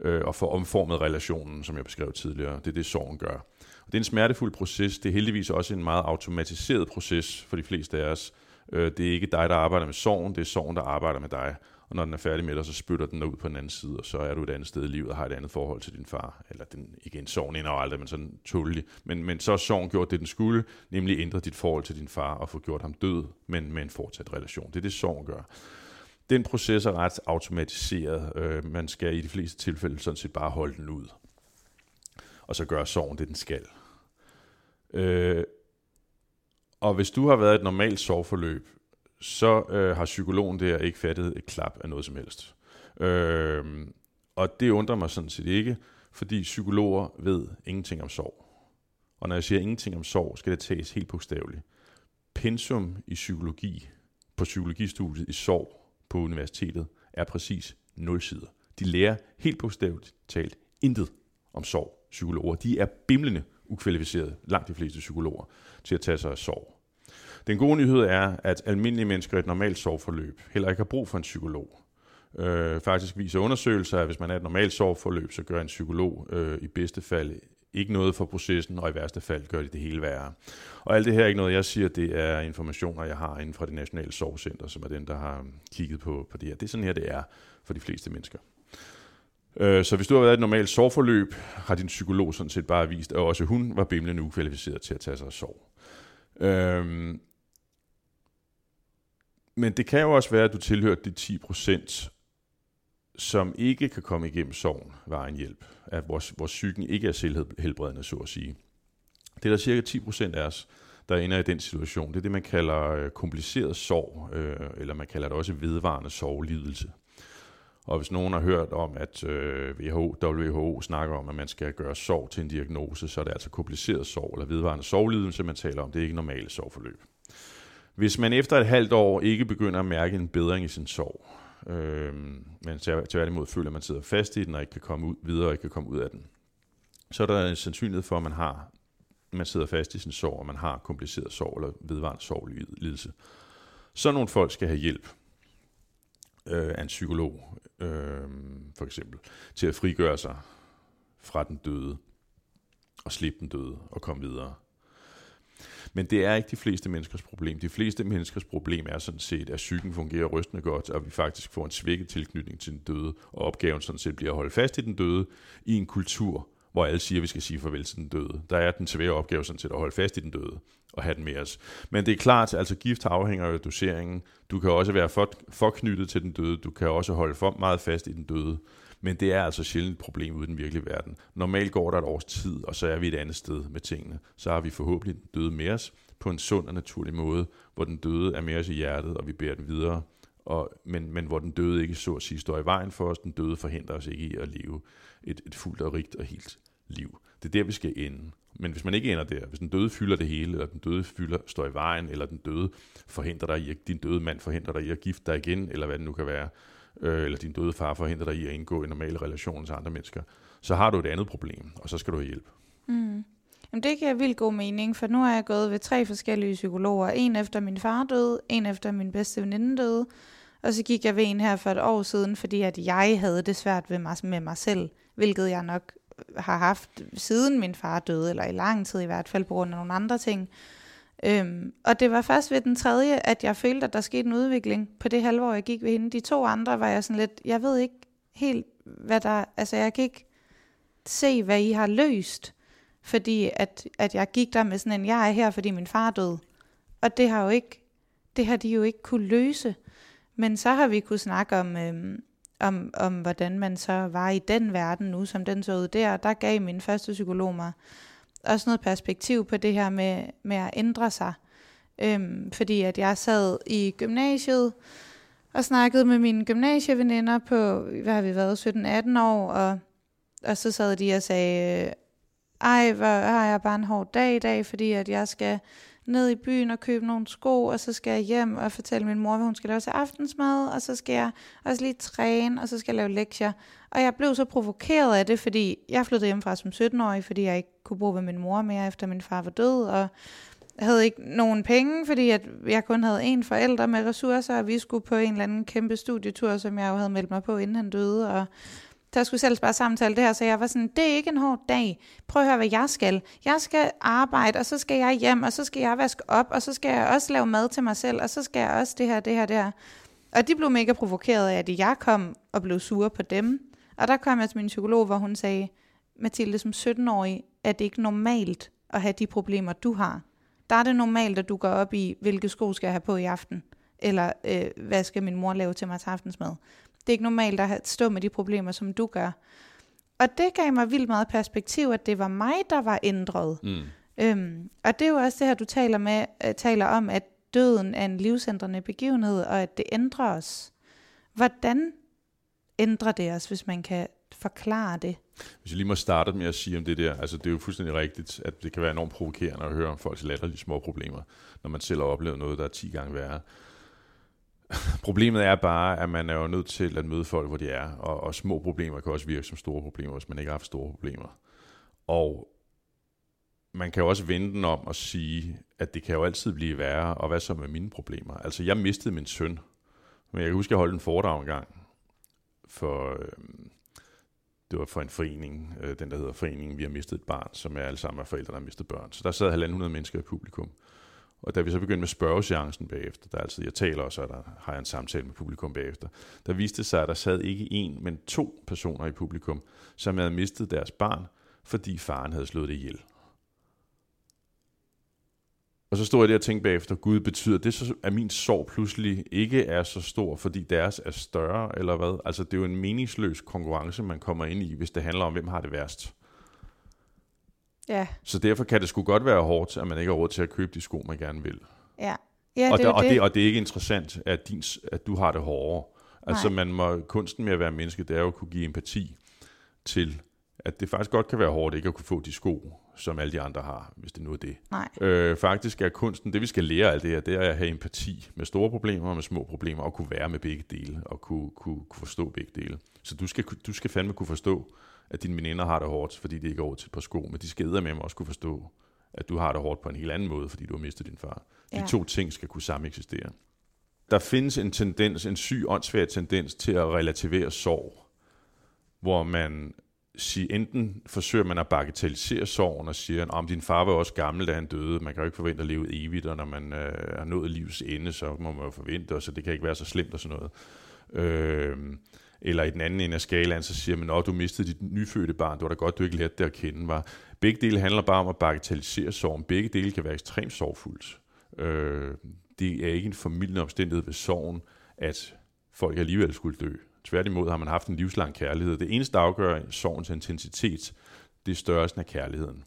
øh, at få omformet relationen, som jeg beskrev tidligere. Det er det, sorgen gør. Og det er en smertefuld proces. Det er heldigvis også en meget automatiseret proces for de fleste af os. Øh, det er ikke dig, der arbejder med sorgen, det er sorgen, der arbejder med dig. Og når den er færdig med dig, så spytter den ud på den anden side, og så er du et andet sted i livet og har et andet forhold til din far. Eller den, igen, sorgen ender aldrig, men sådan tålelig. Men, men så har sorgen gjort det, den skulle, nemlig ændre dit forhold til din far og få gjort ham død, men med en fortsat relation. Det er det, sorgen gør. Den proces er ret automatiseret. Øh, man skal i de fleste tilfælde sådan set bare holde den ud. Og så gør sorgen det, den skal. Øh, og hvis du har været et normalt sorgforløb, så øh, har psykologen der ikke fattet et klap af noget som helst. Øh, og det undrer mig sådan set ikke, fordi psykologer ved ingenting om sorg. Og når jeg siger ingenting om sorg, skal det tages helt bogstaveligt. Pensum i psykologi på psykologistudiet i sorg på universitetet er præcis 0 sider. De lærer helt bogstaveligt talt intet om sorg. Psykologer, de er bimlende ukvalificerede, langt de fleste psykologer, til at tage sig af sorg. Den gode nyhed er, at almindelige mennesker i et normalt sorgforløb heller ikke har brug for en psykolog. Øh, faktisk viser undersøgelser, at hvis man er et normalt sorgforløb, så gør en psykolog øh, i bedste fald ikke noget for processen, og i værste fald gør de det hele værre. Og alt det her er ikke noget, jeg siger, det er informationer, jeg har inden for det nationale sorgcenter, som er den, der har kigget på, på det her. Det er sådan her, det er for de fleste mennesker. Øh, så hvis du har været i et normalt sorgforløb, har din psykolog sådan set bare vist, at også hun var bimlende ukvalificeret til at tage sig af sorg. Øhm, men det kan jo også være, at du tilhører de 10 procent, som ikke kan komme igennem sorgen ved egen hjælp. At vores, vores psyken ikke er selvhelbredende, så at sige. Det er der cirka 10 procent af os, der ender i den situation. Det er det, man kalder øh, kompliceret sorg, øh, eller man kalder det også vedvarende sorglidelse. Og hvis nogen har hørt om, at øh, WHO, WHO snakker om, at man skal gøre sorg til en diagnose, så er det altså kompliceret sorg eller vedvarende sorglidelse, man taler om. Det er ikke normale sorgforløb. Hvis man efter et halvt år ikke begynder at mærke en bedring i sin sorg, øh, men tværtimod føler, at man sidder fast i den og ikke kan komme ud videre og ikke kan komme ud af den, så er der en sandsynlighed for, at man har man sidder fast i sin sorg, og man har kompliceret sorg eller vedvarende sorglidelse. Så nogle folk skal have hjælp øh, af en psykolog, øh, for eksempel, til at frigøre sig fra den døde, og slippe den døde, og komme videre. Men det er ikke de fleste menneskers problem. De fleste menneskers problem er sådan set, at psyken fungerer rystende godt, og vi faktisk får en svækket tilknytning til den døde, og opgaven sådan set bliver at holde fast i den døde i en kultur, hvor alle siger, at vi skal sige farvel til den døde. Der er den svære opgave sådan set at holde fast i den døde og have den med os. Men det er klart, altså gift afhænger af doseringen. Du kan også være for, for knyttet til den døde. Du kan også holde for meget fast i den døde. Men det er altså sjældent et problem ude i den virkelige verden. Normalt går der et års tid, og så er vi et andet sted med tingene. Så har vi forhåbentlig den døde med os på en sund og naturlig måde, hvor den døde er med os i hjertet, og vi bærer den videre. Og, men, men hvor den døde ikke så at sige står i vejen for os. Den døde forhindrer os ikke i at leve et, et fuldt og rigt og helt liv. Det er der, vi skal ende. Men hvis man ikke ender der, hvis den døde fylder det hele, eller den døde fylder, står i vejen, eller den døde forhindrer dig i, at din døde mand forhindrer dig i at gifte dig igen, eller hvad det nu kan være, øh, eller din døde far forhindrer dig i at indgå i normale relationer til andre mennesker, så har du et andet problem, og så skal du have hjælp.
Mm. Jamen det giver vildt god mening, for nu har jeg gået ved tre forskellige psykologer. En efter min far døde, en efter min bedste veninde døde, og så gik jeg ved en her for et år siden, fordi at jeg havde det svært ved mig, med mig selv, hvilket jeg nok har haft siden min far døde, eller i lang tid i hvert fald, på grund af nogle andre ting. Øhm, og det var først ved den tredje, at jeg følte, at der skete en udvikling på det halvår, jeg gik ved hende. De to andre var jeg sådan lidt, jeg ved ikke helt, hvad der, altså jeg kan ikke se, hvad I har løst, fordi at, at jeg gik der med sådan en, jeg er her, fordi min far døde. Og det har jo ikke, det har de jo ikke kunne løse. Men så har vi kunne snakke om, øhm, om, om hvordan man så var i den verden nu, som den så ud der. Der gav min første psykolog mig også noget perspektiv på det her med, med at ændre sig. Øhm, fordi at jeg sad i gymnasiet og snakkede med mine gymnasieveninder på, hvad har vi været, 17-18 år, og, og så sad de og sagde, ej, hvor har jeg bare en hård dag i dag, fordi at jeg skal ned i byen og købe nogle sko, og så skal jeg hjem og fortælle min mor, hvad hun skal lave til aftensmad, og så skal jeg også lige træne, og så skal jeg lave lektier. Og jeg blev så provokeret af det, fordi jeg flyttede hjemmefra som 17-årig, fordi jeg ikke kunne bo ved min mor mere, efter min far var død, og jeg havde ikke nogen penge, fordi at jeg kun havde en forælder med ressourcer, og vi skulle på en eller anden kæmpe studietur, som jeg jo havde meldt mig på, inden han døde, og der skulle selv bare samtale det her, så jeg var sådan, det er ikke en hård dag. Prøv at høre, hvad jeg skal. Jeg skal arbejde, og så skal jeg hjem, og så skal jeg vaske op, og så skal jeg også lave mad til mig selv, og så skal jeg også det her, det her, det her. Og de blev mega provokeret af, at jeg kom og blev sur på dem. Og der kom jeg til min psykolog, hvor hun sagde, Mathilde, som 17-årig er det ikke normalt at have de problemer, du har. Der er det normalt, at du går op i, hvilke sko skal jeg have på i aften, eller øh, hvad skal min mor lave til mig til aftensmad. Det er ikke normalt at stå med de problemer, som du gør. Og det gav mig vildt meget perspektiv, at det var mig, der var ændret. Mm. Øhm, og det er jo også det her, du taler, med, uh, taler om, at døden er en livsændrende begivenhed, og at det ændrer os. Hvordan ændrer det os, hvis man kan forklare det?
Hvis jeg lige må starte med at sige om det der, altså det er jo fuldstændig rigtigt, at det kan være enormt provokerende at høre om folks latterlige små problemer, når man selv har oplevet noget, der er 10 gange værre. Problemet er bare, at man er jo nødt til at møde folk, hvor de er, og, og små problemer kan også virke som store problemer, hvis man ikke har haft store problemer. Og man kan jo også vende den om og sige, at det kan jo altid blive værre, og hvad så med mine problemer? Altså, jeg mistede min søn, men jeg kan huske, at jeg holdt en foredrag en gang, for, øh, det var for en forening, øh, den der hedder Foreningen Vi har mistet et barn, som er alle sammen af forældre, der har mistet børn. Så der sad 1.500 mennesker i publikum. Og da vi så begyndte med spørgeseancen bagefter, der altid, jeg taler også, så der har jeg en samtale med publikum bagefter, der viste sig, at der sad ikke en, men to personer i publikum, som havde mistet deres barn, fordi faren havde slået det ihjel. Og så stod jeg der og tænkte bagefter, Gud, betyder det så, at min sorg pludselig ikke er så stor, fordi deres er større, eller hvad? Altså, det er jo en meningsløs konkurrence, man kommer ind i, hvis det handler om, hvem har det værst.
Ja.
Så derfor kan det sgu godt være hårdt, at man ikke har råd til at købe de sko, man gerne vil.
Ja. Ja,
og,
det
der,
er
og,
det.
det, og det er ikke interessant, at, din, at du har det hårdere. Altså
Nej.
man må, kunsten med at være menneske, det er jo at kunne give empati til, at det faktisk godt kan være hårdt ikke at kunne få de sko, som alle de andre har, hvis det nu er det.
Nej.
Øh, faktisk er kunsten, det vi skal lære af det her, det er at have empati med store problemer og med små problemer, og kunne være med begge dele, og kunne, kunne, kunne forstå begge dele. Så du skal, du skal fandme kunne forstå, at dine veninder har det hårdt, fordi de ikke er over til et par sko, men de skal med mig også kunne forstå, at du har det hårdt på en helt anden måde, fordi du har mistet din far. De
Ja.
to ting skal kunne sameksistere. Der findes en tendens, en syg, åndssvær tendens til at relativere sorg, hvor man siger, enten forsøger man at bagatellisere sorgen og siger, om din far var også gammel, da han døde, man kan jo ikke forvente at leve evigt, og når man øh, har nået livs ende, så må man jo forvente, og så det kan ikke være så slemt og sådan noget. Øh, eller i den anden ende af skalaen, så siger man, at du mistede dit nyfødte barn, det var da godt, du ikke lærte det at kende. Var. Begge dele handler bare om at bagatellisere sorgen. Begge dele kan være ekstremt sorgfuldt. Øh, det er ikke en formidlende omstændighed ved sorgen, at folk alligevel skulle dø. Tværtimod har man haft en livslang kærlighed. Det eneste, der afgør sorgens intensitet, det er størrelsen af kærligheden.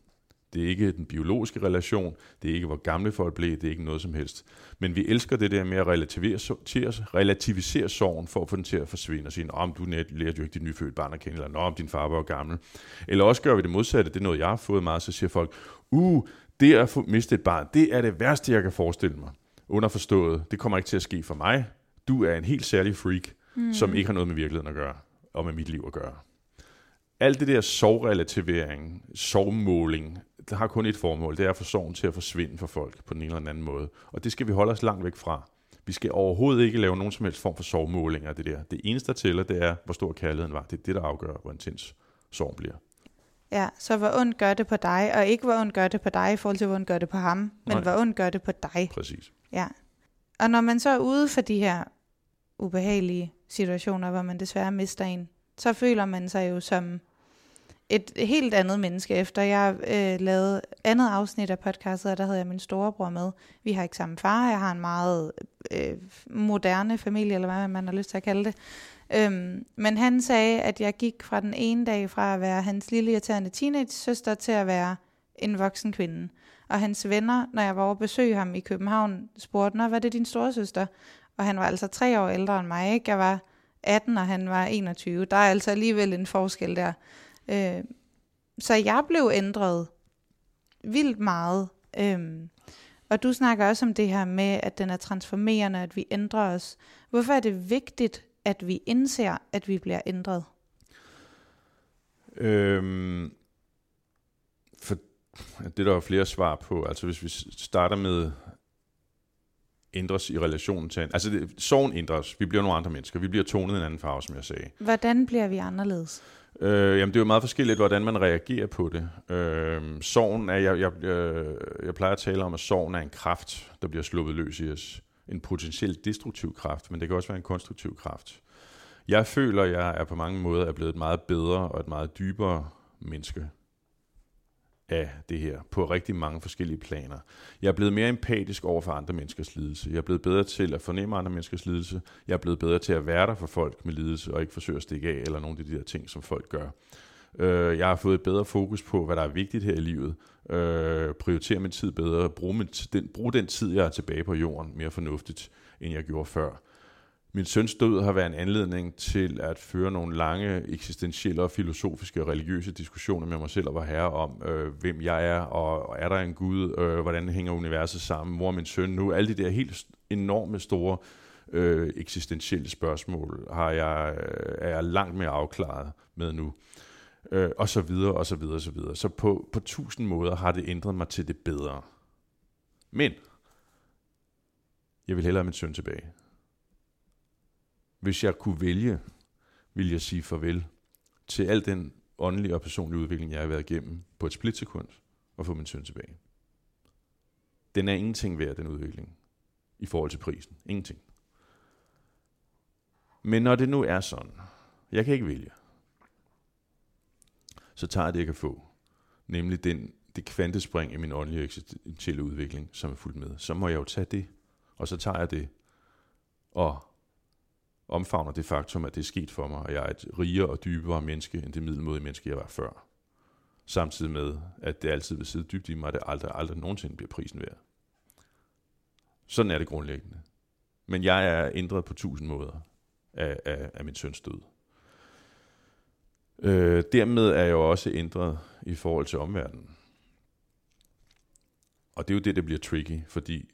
Det er ikke den biologiske relation, det er ikke, hvor gamle folk blev, det er ikke noget som helst. Men vi elsker det der med at at relativisere sorgen, for at få den til at forsvinde og sige, om du net lærte jo ikke dit nyfødte barn at kende, eller nå, om din far var gammel. Eller også gør vi det modsatte, det er noget, jeg har fået meget, så siger folk, uh, det at få mistet et barn, det er det værste, jeg kan forestille mig. Underforstået, det kommer ikke til at ske for mig. Du er en helt særlig freak, mm. som ikke har noget med virkeligheden at gøre, og med mit liv at gøre. Alt det der sorgrelativering, sorgmåling, det har kun et formål, det er at få sorgen til at forsvinde for folk på den ene eller den anden måde. Og det skal vi holde os langt væk fra. Vi skal overhovedet ikke lave nogen som helst form for sorgmåling af det der. Det eneste, der tæller, det er, hvor stor kærligheden var. Det er det, der afgør, hvor intens sorgen bliver.
Ja, så hvor ondt gør det på dig, og ikke hvor ondt gør det på dig i forhold til, hvor ondt gør det på ham, men
Nej.
hvor ondt gør det på dig.
Præcis.
Ja. Og når man så er ude for de her ubehagelige situationer, hvor man desværre mister en, så føler man sig jo som et helt andet menneske. Efter jeg øh, lavede andet afsnit af podcastet, og der havde jeg min storebror med. Vi har ikke samme far, jeg har en meget øh, moderne familie, eller hvad man har lyst til at kalde det. Øhm, men han sagde, at jeg gik fra den ene dag fra at være hans lille irriterende teenage-søster til at være en voksen kvinde. Og hans venner, når jeg var over at besøge ham i København, spurgte, når hvad er det din store søster? Og han var altså tre år ældre end mig, ikke? Jeg var 18, og han var 21. Der er altså alligevel en forskel der. Øh, så jeg blev ændret vildt meget. Øhm, og du snakker også om det her med, at den er transformerende, at vi ændrer os. Hvorfor er det vigtigt, at vi indser, at vi bliver ændret?
Øhm, for det er der jo flere svar på. Altså hvis vi starter med ændres i relationen til... Altså det, sorgen ændres. Vi bliver nogle andre mennesker. Vi bliver tonet en anden farve, som jeg sagde.
Hvordan bliver vi anderledes?
Øh, jamen det er jo meget forskelligt, hvordan man reagerer på det. Øh, sorgen er, jeg, jeg, jeg, jeg plejer at tale om, at sorgen er en kraft, der bliver sluppet løs i os. En potentielt destruktiv kraft, men det kan også være en konstruktiv kraft. Jeg føler, jeg er på mange måder er blevet et meget bedre og et meget dybere menneske af det her, på rigtig mange forskellige planer. Jeg er blevet mere empatisk over for andre menneskers lidelse. Jeg er blevet bedre til at fornemme andre menneskers lidelse. Jeg er blevet bedre til at være der for folk med lidelse, og ikke forsøge at stikke af, eller nogle af de der ting, som folk gør. Øh, Jeg har fået et bedre fokus på, hvad der er vigtigt her i livet. Øh, Prioritere min tid bedre. Bruge, min, den, bruge den tid, jeg er tilbage på jorden, mere fornuftigt, end jeg gjorde før. Min søns død har været en anledning til at føre nogle lange eksistentielle og filosofiske og religiøse diskussioner med mig selv og var herre om, øh, hvem jeg er, og, og er der en Gud, øh, hvordan hænger universet sammen, mor og min søn nu, alle de der helt enorme store øh, eksistentielle spørgsmål har jeg, øh, er jeg langt mere afklaret med nu. Øh, og så videre, og så videre, og så videre. Så på, på tusind måder har det ændret mig til det bedre. Men, jeg vil hellere have min søn tilbage. Hvis jeg kunne vælge, ville jeg sige farvel til al den åndelige og personlige udvikling, jeg har været igennem på et splitsekund, og få min søn tilbage. Den er ingenting værd, den udvikling, i forhold til prisen. Ingenting. Men når det nu er sådan, jeg kan ikke vælge, så tager jeg det, jeg kan få. Nemlig den, det kvantespring i min åndelige eksistentielle udvikling, som er fuldt med. Så må jeg jo tage det, og så tager jeg det, og omfavner det faktum, at det er sket for mig, og jeg er et rigere og dybere menneske, end det middelmodige menneske, jeg var før. Samtidig med, at det altid vil sidde dybt i mig, at det aldrig, aldrig nogensinde bliver prisen værd. Sådan er det grundlæggende. Men jeg er ændret på tusind måder af, af, af min søns død. Øh, dermed er jeg jo også ændret i forhold til omverdenen. Og det er jo det, der bliver tricky, fordi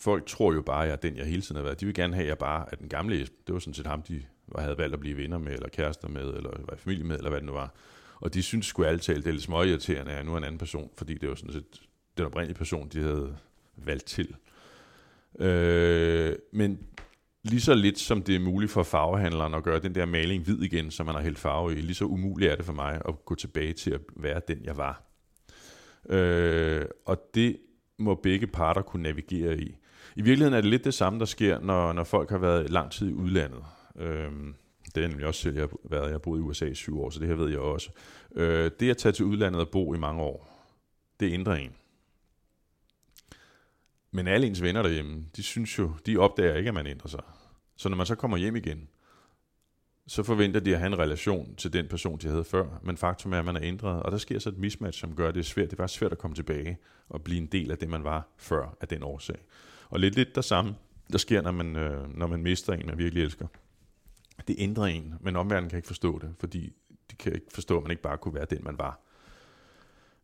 folk tror jo bare, at jeg er den, jeg hele tiden har været. De vil gerne have, at jeg bare er den gamle Esben. Det var sådan set ham, de havde valgt at blive venner med, eller kærester med, eller var i familie med, eller hvad det nu var. Og de synes sgu alle talt, det er lidt småirriterende, at jeg nu er en anden person, fordi det var sådan set den oprindelige person, de havde valgt til. Øh, men lige så lidt som det er muligt for farvehandleren at gøre den der maling hvid igen, som man har hældt farve i, lige så umuligt er det for mig at gå tilbage til at være den, jeg var. Øh, og det må begge parter kunne navigere i. I virkeligheden er det lidt det samme, der sker, når, når folk har været lang tid i udlandet. Øhm, det er nemlig også selv, jeg har været. Jeg har boet i USA i syv år, så det her ved jeg også. Øh, det at tage til udlandet og bo i mange år, det ændrer en. Men alle ens venner derhjemme, de synes jo, de opdager ikke, at man ændrer sig. Så når man så kommer hjem igen, så forventer de at have en relation til den person, de havde før. Men faktum er, at man er ændret, og der sker så et mismatch, som gør det svært. Det er svært at komme tilbage og blive en del af det, man var før af den årsag. Og lidt lidt der samme, der sker, når man, øh, når man mister en, man virkelig elsker. Det ændrer en, men omverdenen kan ikke forstå det, fordi de kan ikke forstå, at man ikke bare kunne være den, man var.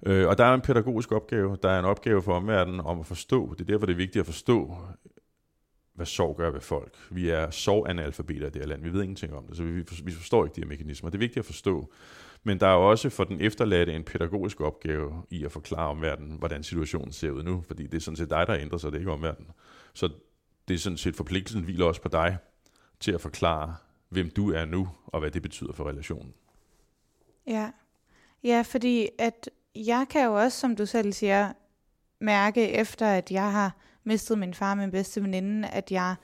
Øh, og der er en pædagogisk opgave, der er en opgave for omverdenen om at forstå. Det er derfor, det er vigtigt at forstå, hvad sorg gør ved folk. Vi er sorganalfabeter i det her land. Vi ved ingenting om det, så vi, vi forstår ikke de her mekanismer. Det er vigtigt at forstå. Men der er også for den efterladte en pædagogisk opgave i at forklare omverdenen, hvordan situationen ser ud nu, fordi det er sådan set dig, der ændrer sig, det er ikke omverdenen. Så det er sådan set forpligtelsen hviler også på dig til at forklare, hvem du er nu, og hvad det betyder for relationen.
Ja, ja fordi at jeg kan jo også, som du selv siger, mærke efter, at jeg har mistet min far, min bedste veninde, at jeg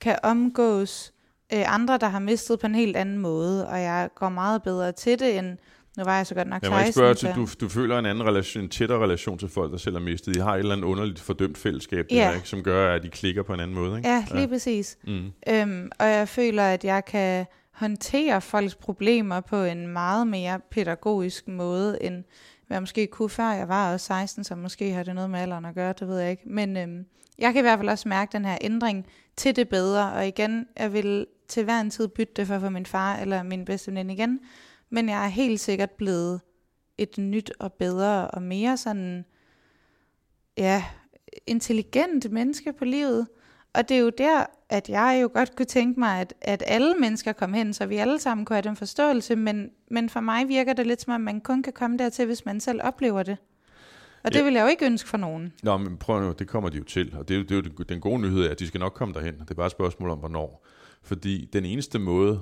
kan omgås øh, andre, der har mistet på en helt anden måde, og jeg går meget bedre til det, end nu var jeg så godt nok 16.
Jeg må ikke spørge til, du, du føler en anden relation, en tættere relation til folk, der selv har mistet. De har et eller andet underligt fordømt fællesskab, ja. der, ikke, som gør, at de klikker på en anden måde. Ikke?
Ja, lige ja. præcis. Mm. Øhm, og jeg føler, at jeg kan håndtere folks problemer på en meget mere pædagogisk måde, end hvad jeg måske kunne før jeg var også 16, så måske har det noget med alderen at gøre, det ved jeg ikke. Men øhm, jeg kan i hvert fald også mærke den her ændring til det bedre, og igen, jeg vil til hver en tid bytte det for at få min far eller min bedste veninde igen, men jeg er helt sikkert blevet et nyt og bedre og mere sådan, ja, intelligent menneske på livet. Og det er jo der, at jeg jo godt kunne tænke mig, at, at alle mennesker kom hen, så vi alle sammen kunne have den forståelse, men, men for mig virker det lidt som om, man kun kan komme dertil, hvis man selv oplever det. Og det ja. vil jeg jo ikke ønske for nogen.
Nå, men prøv nu, det kommer de jo til. Og det er jo, det er jo den gode nyhed, at de skal nok komme derhen. Det er bare et spørgsmål om, hvornår. Fordi den eneste måde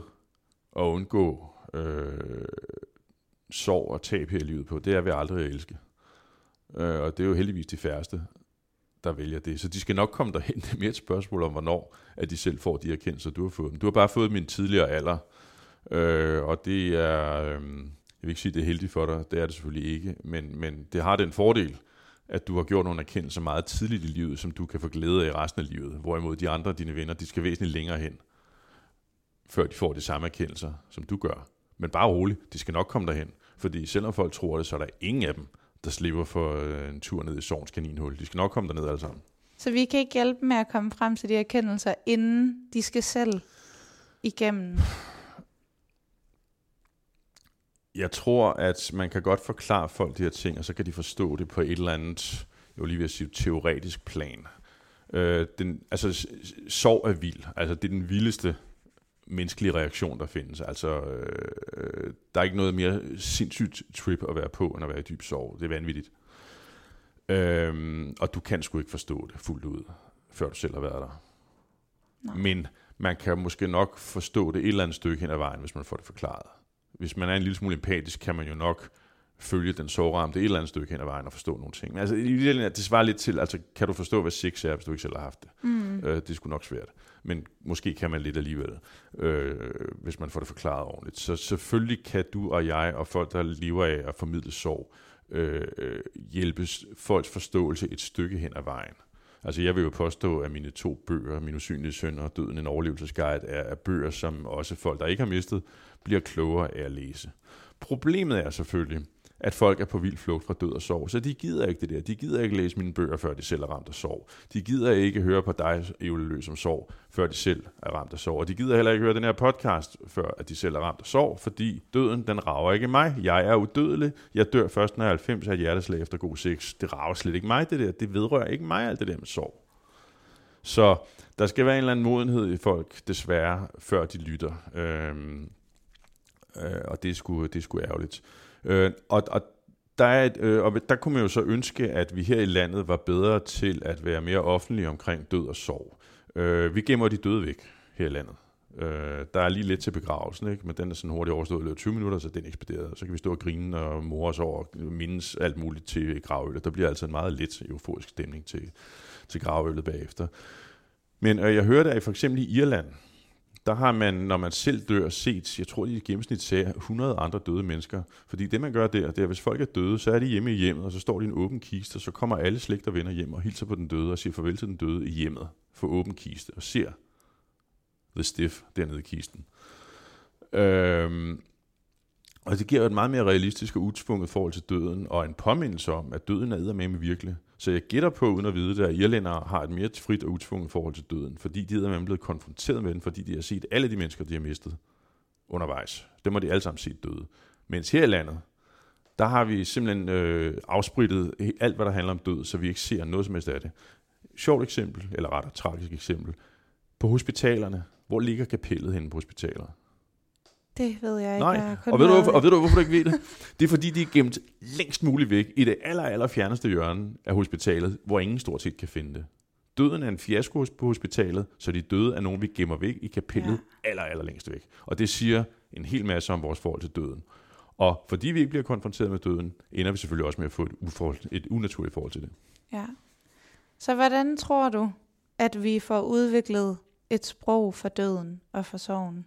at undgå øh, sorg og tab her i livet på, det er ved aldrig at elske. Øh, og det er jo heldigvis de færreste der vælger det. Så de skal nok komme derhen. Det er mere et spørgsmål om, hvornår at de selv får de erkendelser, du har fået dem. Du har bare fået min tidligere alder, øh, og det er, øh, jeg vil ikke sige, det er heldigt for dig, det er det selvfølgelig ikke, men, men det har den fordel, at du har gjort nogle erkendelser meget tidligt i livet, som du kan få glæde af resten af livet, hvorimod de andre, dine venner, de skal væsentligt længere hen, før de får de samme erkendelser, som du gør. Men bare rolig, de skal nok komme derhen, fordi selvom folk tror det, så er der ingen af dem, der slipper for øh, en tur ned i Sovns kaninhul. De skal nok komme derned alle sammen.
Så vi kan ikke hjælpe med at komme frem til de erkendelser, inden de skal selv igennem?
Jeg tror, at man kan godt forklare folk de her ting, og så kan de forstå det på et eller andet, jeg vil lige vil sige, teoretisk plan. Øh, den, altså, sorg er vild. Altså, det er den vildeste menneskelige reaktion, der findes. Altså, øh, der er ikke noget mere sindssygt trip at være på, end at være i dyb sorg. Det er vanvittigt. Øhm, og du kan sgu ikke forstå det fuldt ud, før du selv har været der. Nej. Men man kan måske nok forstå det et eller andet stykke hen ad vejen, hvis man får det forklaret. Hvis man er en lille smule empatisk, kan man jo nok følge den sårramte et eller andet stykke hen ad vejen og forstå nogle ting. Men altså, det svarer lidt til, altså, kan du forstå, hvad sex er, hvis du ikke selv har haft det? Mm. Øh, det er sgu nok svært. Men måske kan man lidt alligevel, øh, hvis man får det forklaret ordentligt. Så selvfølgelig kan du og jeg og folk, der lever af at formidle sorg, øh, hjælpe folks forståelse et stykke hen ad vejen. Altså jeg vil jo påstå, at mine to bøger, Min usynlige søn og Døden en overlevelsesguide, er, er bøger, som også folk, der ikke har mistet, bliver klogere af at læse. Problemet er selvfølgelig, at folk er på vild flugt fra død og sorg. Så de gider ikke det der. De gider ikke læse mine bøger, før de selv er ramt af sorg. De gider ikke høre på dig, Evle som sorg, før de selv er ramt af sorg. Og de gider heller ikke høre den her podcast, før at de selv er ramt af sorg, fordi døden, den rager ikke mig. Jeg er udødelig. Jeg dør først, når jeg er 90 af hjerteslag efter god sex. Det rager slet ikke mig, det der. Det vedrører ikke mig, alt det der med sorg. Så der skal være en eller anden modenhed i folk, desværre, før de lytter. Øhm, øh, og det er sgu, det er sgu ærgerligt. Øh, og, og der, er et, øh, og der kunne man jo så ønske, at vi her i landet var bedre til at være mere offentlige omkring død og sorg. Øh, vi gemmer de døde væk her i landet. Øh, der er lige lidt til begravelsen, ikke? men den er sådan hurtigt overstået i løbet 20 minutter, så den er ekspederet. Så kan vi stå og grine og more os over og mindes alt muligt til gravølet. Der bliver altså en meget let euforisk stemning til, til gravølet bagefter. Men øh, jeg hørte, at for eksempel i Irland, der har man, når man selv dør, set, jeg tror, de i gennemsnit ser 100 andre døde mennesker. Fordi det, man gør der, det er, at hvis folk er døde, så er de hjemme i hjemmet, og så står de i en åben kiste, og så kommer alle slægt og venner hjem og hilser på den døde og siger farvel til den døde i hjemmet for åben kiste, og ser The Stiff dernede i kisten. Øhm, og det giver et meget mere realistisk og utvunget forhold til døden, og en påmindelse om, at døden er med virkelig. Så jeg gætter på, uden at vide det, at irlændere har et mere frit og utvunget forhold til døden, fordi de er blevet konfronteret med den, fordi de har set alle de mennesker, de har mistet undervejs. Dem har de alle sammen set døde. Mens her i landet, der har vi simpelthen øh, afsprittet alt, hvad der handler om død, så vi ikke ser noget som helst af det. Sjovt eksempel, eller rettere tragisk eksempel. På hospitalerne, hvor ligger kapellet henne på hospitalerne?
Det ved jeg ikke.
Nej,
Jeg
og ved, du, hvorfor, og ved du, hvorfor du ikke ved det? Det er fordi, de er gemt længst muligt væk i det aller, aller fjerneste hjørne af hospitalet, hvor ingen stort set kan finde det. Døden er en fiasko på hospitalet, så de døde er nogen, vi gemmer væk i kapellet ja. aller, aller længst væk. Og det siger en hel masse om vores forhold til døden. Og fordi vi ikke bliver konfronteret med døden, ender vi selvfølgelig også med at få et, uforhold, et unaturligt forhold til det.
Ja. Så hvordan tror du, at vi får udviklet et sprog for døden og for sorgen?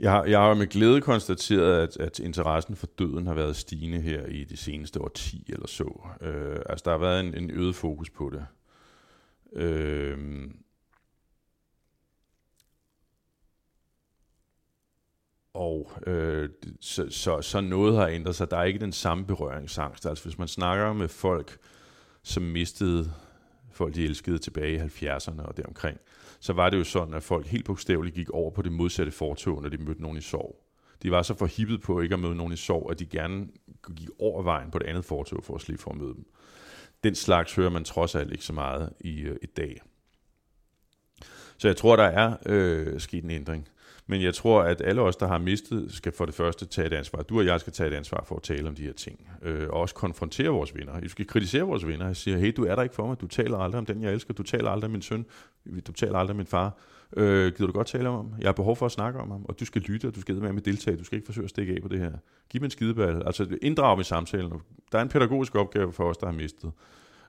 Jeg har, jeg har med glæde konstateret, at, at interessen for døden har været stigende her i de seneste 10 eller så. Øh, altså, der har været en, en øget fokus på det. Øh, og øh, så, så, så noget har ændret sig. Der er ikke den samme berøringsangst. Altså, hvis man snakker med folk, som mistede folk, de elskede tilbage i 70'erne og deromkring, så var det jo sådan, at folk helt bogstaveligt gik over på det modsatte fortog, når de mødte nogen i sorg. De var så forhippet på ikke at møde nogen i sorg, at de gerne gik over vejen på det andet fortog for at slippe for at møde dem. Den slags hører man trods alt ikke så meget i, øh, i dag. Så jeg tror, der er øh, sket en ændring. Men jeg tror, at alle os, der har mistet, skal for det første tage et ansvar. Du og jeg skal tage et ansvar for at tale om de her ting. Øh, og også konfrontere vores venner. Vi skal kritisere vores venner og sige, hey, du er der ikke for mig. Du taler aldrig om den, jeg elsker. Du taler aldrig om min søn. Du taler aldrig om min far. Øh, gider du godt tale om ham? Jeg har behov for at snakke om ham, og du skal lytte, og du skal med med deltage. Du skal ikke forsøge at stikke af på det her. Giv mig en skideball. Altså inddrag i samtalen. Der er en pædagogisk opgave for os, der har mistet,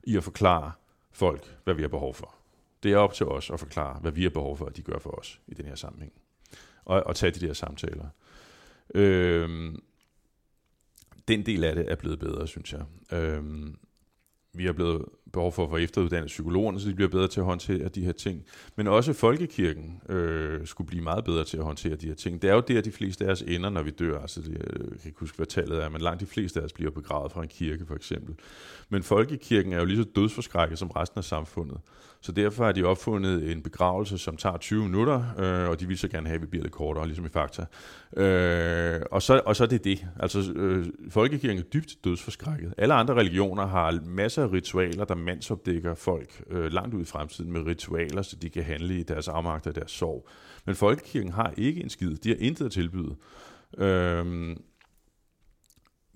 i at forklare folk, hvad vi har behov for. Det er op til os at forklare, hvad vi har behov for, at de gør for os i den her sammenhæng og, og tage de der samtaler. Øhm, den del af det er blevet bedre, synes jeg. Øhm, vi har blevet behov for at få efteruddannet psykologerne, så de bliver bedre til at håndtere de her ting. Men også folkekirken øh, skulle blive meget bedre til at håndtere de her ting. Det er jo der, de fleste af os ender, når vi dør. Altså, det, jeg kan ikke huske, hvad tallet er, men langt de fleste af os bliver begravet fra en kirke, for eksempel. Men folkekirken er jo lige så dødsforskrækket som resten af samfundet. Så derfor har de opfundet en begravelse, som tager 20 minutter, øh, og de vil så gerne have, at vi bliver lidt kortere, ligesom i Fakta. Øh, og, så, og så er det det. Altså, øh, folkekirken er dybt dødsforskrækket. Alle andre religioner har masser af ritualer, der mandsopdækker folk øh, langt ud i fremtiden med ritualer, så de kan handle i deres afmagt og deres sorg. Men folkekirken har ikke en skid. De har intet at tilbyde. Øh,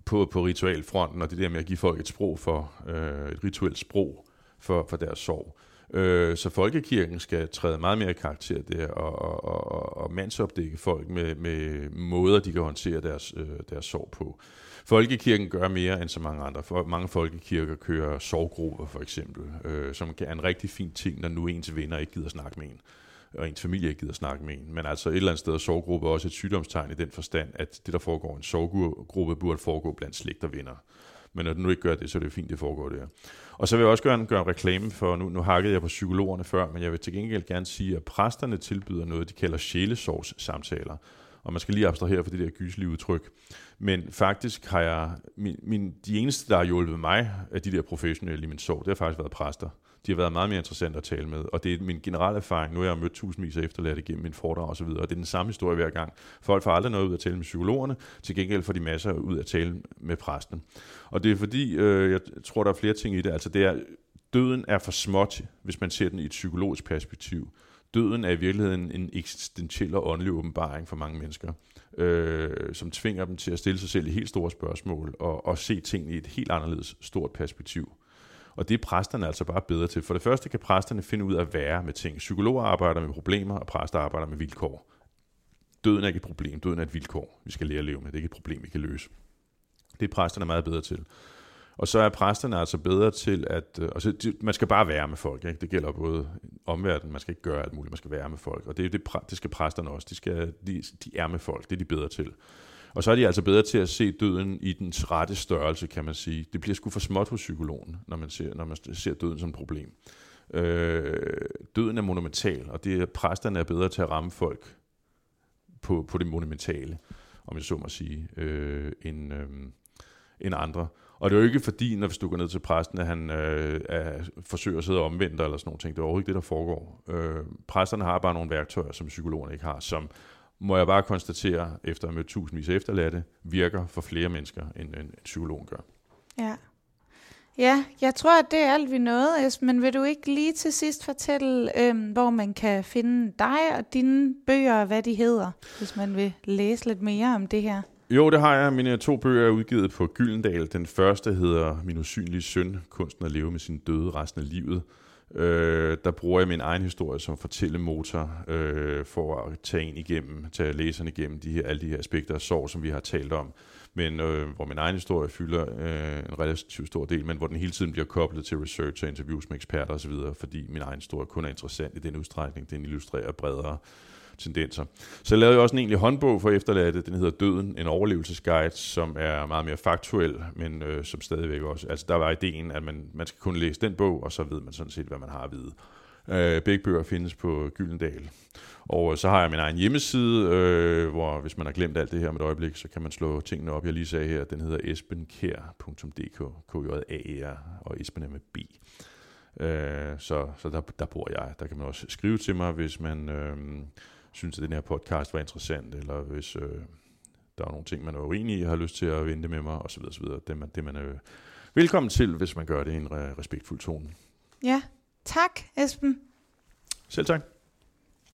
på, på ritualfronten, og det der med at give folk et sprog for, øh, et rituelt sprog for, for deres sorg. Øh, så folkekirken skal træde meget mere i karakter der, og, og, og, og mandsopdække folk med, med måder, de kan håndtere deres, øh, deres sorg på. Folkekirken gør mere end så mange andre. For mange folkekirker kører sorggrupper for eksempel, øh, som er en rigtig fin ting, når nu ens venner ikke gider snakke med en og ens familie ikke gider snakke med en. Men altså et eller andet sted er sorggruppe også et sygdomstegn i den forstand, at det, der foregår i en sorggruppe, burde foregå blandt slægt og venner. Men når den nu ikke gør det, så er det jo fint, det foregår der. Og så vil jeg også gøre en, gøre en reklame for, nu, nu hakkede jeg på psykologerne før, men jeg vil til gengæld gerne sige, at præsterne tilbyder noget, de kalder sjælesorgs samtaler. Og man skal lige abstrahere for det der gyslige udtryk. Men faktisk har jeg, min, min, de eneste, der har hjulpet mig af de der professionelle i min sorg, det har faktisk været præster. De har været meget mere interessante at tale med, og det er min generelle erfaring. Nu har jeg mødt tusindvis af efterladte gennem min foredrag og så videre, og det er den samme historie hver gang. Folk får aldrig noget ud at tale med psykologerne, til gengæld får de masser ud at tale med præsten. Og det er fordi, øh, jeg tror, der er flere ting i det. Altså det er, døden er for småt, hvis man ser den i et psykologisk perspektiv. Døden er i virkeligheden en eksistentiel og åndelig åbenbaring for mange mennesker, øh, som tvinger dem til at stille sig selv i helt store spørgsmål og, og se tingene i et helt anderledes stort perspektiv. Og det er præsterne altså bare bedre til. For det første kan præsterne finde ud af at være med ting. Psykologer arbejder med problemer, og præster arbejder med vilkår. Døden er ikke et problem, døden er et vilkår, vi skal lære at leve med. Det er ikke et problem, vi kan løse. Det er præsterne meget bedre til. Og så er præsterne altså bedre til at... Øh, og altså, de, man skal bare være med folk. Ikke? Det gælder både omverdenen, man skal ikke gøre alt muligt, man skal være med folk. Og det, er det, det skal præsterne også. De, skal, de, de er med folk, det er de bedre til. Og så er de altså bedre til at se døden i dens rette størrelse, kan man sige. Det bliver sgu for småt hos psykologen, når man ser, når man ser døden som et problem. Øh, døden er monumental, og det er, præsterne er bedre til at ramme folk på, på det monumentale, om jeg så må sige, øh, end, øh, end andre. Og det er jo ikke fordi, når hvis du går ned til præsten, at han øh, er, forsøger at sidde omvendt eller sådan noget ting. Det er overhovedet ikke det, der foregår. Øh, præsterne har bare nogle værktøjer, som psykologerne ikke har, som må jeg bare konstatere, efter at have mødt tusindvis af efterladte, virker for flere mennesker, end en psykolog gør.
Ja. Ja, jeg tror, at det er alt, vi nåede, Esben. Men vil du ikke lige til sidst fortælle, øhm, hvor man kan finde dig og dine bøger, og hvad de hedder, hvis man vil læse lidt mere om det her?
Jo, det har jeg. Mine to bøger er udgivet på Gyldendal. Den første hedder Min usynlige søn, kunsten at leve med sin døde resten af livet. Øh, der bruger jeg min egen historie som fortællemotor øh, for at tage en igennem, tage læserne igennem de her, alle de her aspekter af sorg, som vi har talt om. Men øh, hvor min egen historie fylder øh, en relativt stor del, men hvor den hele tiden bliver koblet til research og interviews med eksperter osv., fordi min egen historie kun er interessant i den udstrækning, den illustrerer bredere tendenser. Så jeg lavede jeg også en egentlig håndbog for efterladte, den hedder Døden, en overlevelsesguide, som er meget mere faktuel, men øh, som stadigvæk også, altså der var ideen, at man, man skal kun læse den bog, og så ved man sådan set, hvad man har at vide. Øh, begge bøger findes på Gyldendal. Og øh, så har jeg min egen hjemmeside, øh, hvor hvis man har glemt alt det her med et øjeblik, så kan man slå tingene op. Jeg lige sagde her, den hedder esbenkær.dk, k j a e r og Esben er med B. Øh, så så der, der bor jeg. Der kan man også skrive til mig, hvis man øh, synes, at den her podcast var interessant, eller hvis øh, der er nogle ting, man er uenig i, og har lyst til at vente med mig, osv. osv. Det, man, det man er velkommen til, hvis man gør det i en respektfuld tone.
Ja, tak Esben.
Selv tak.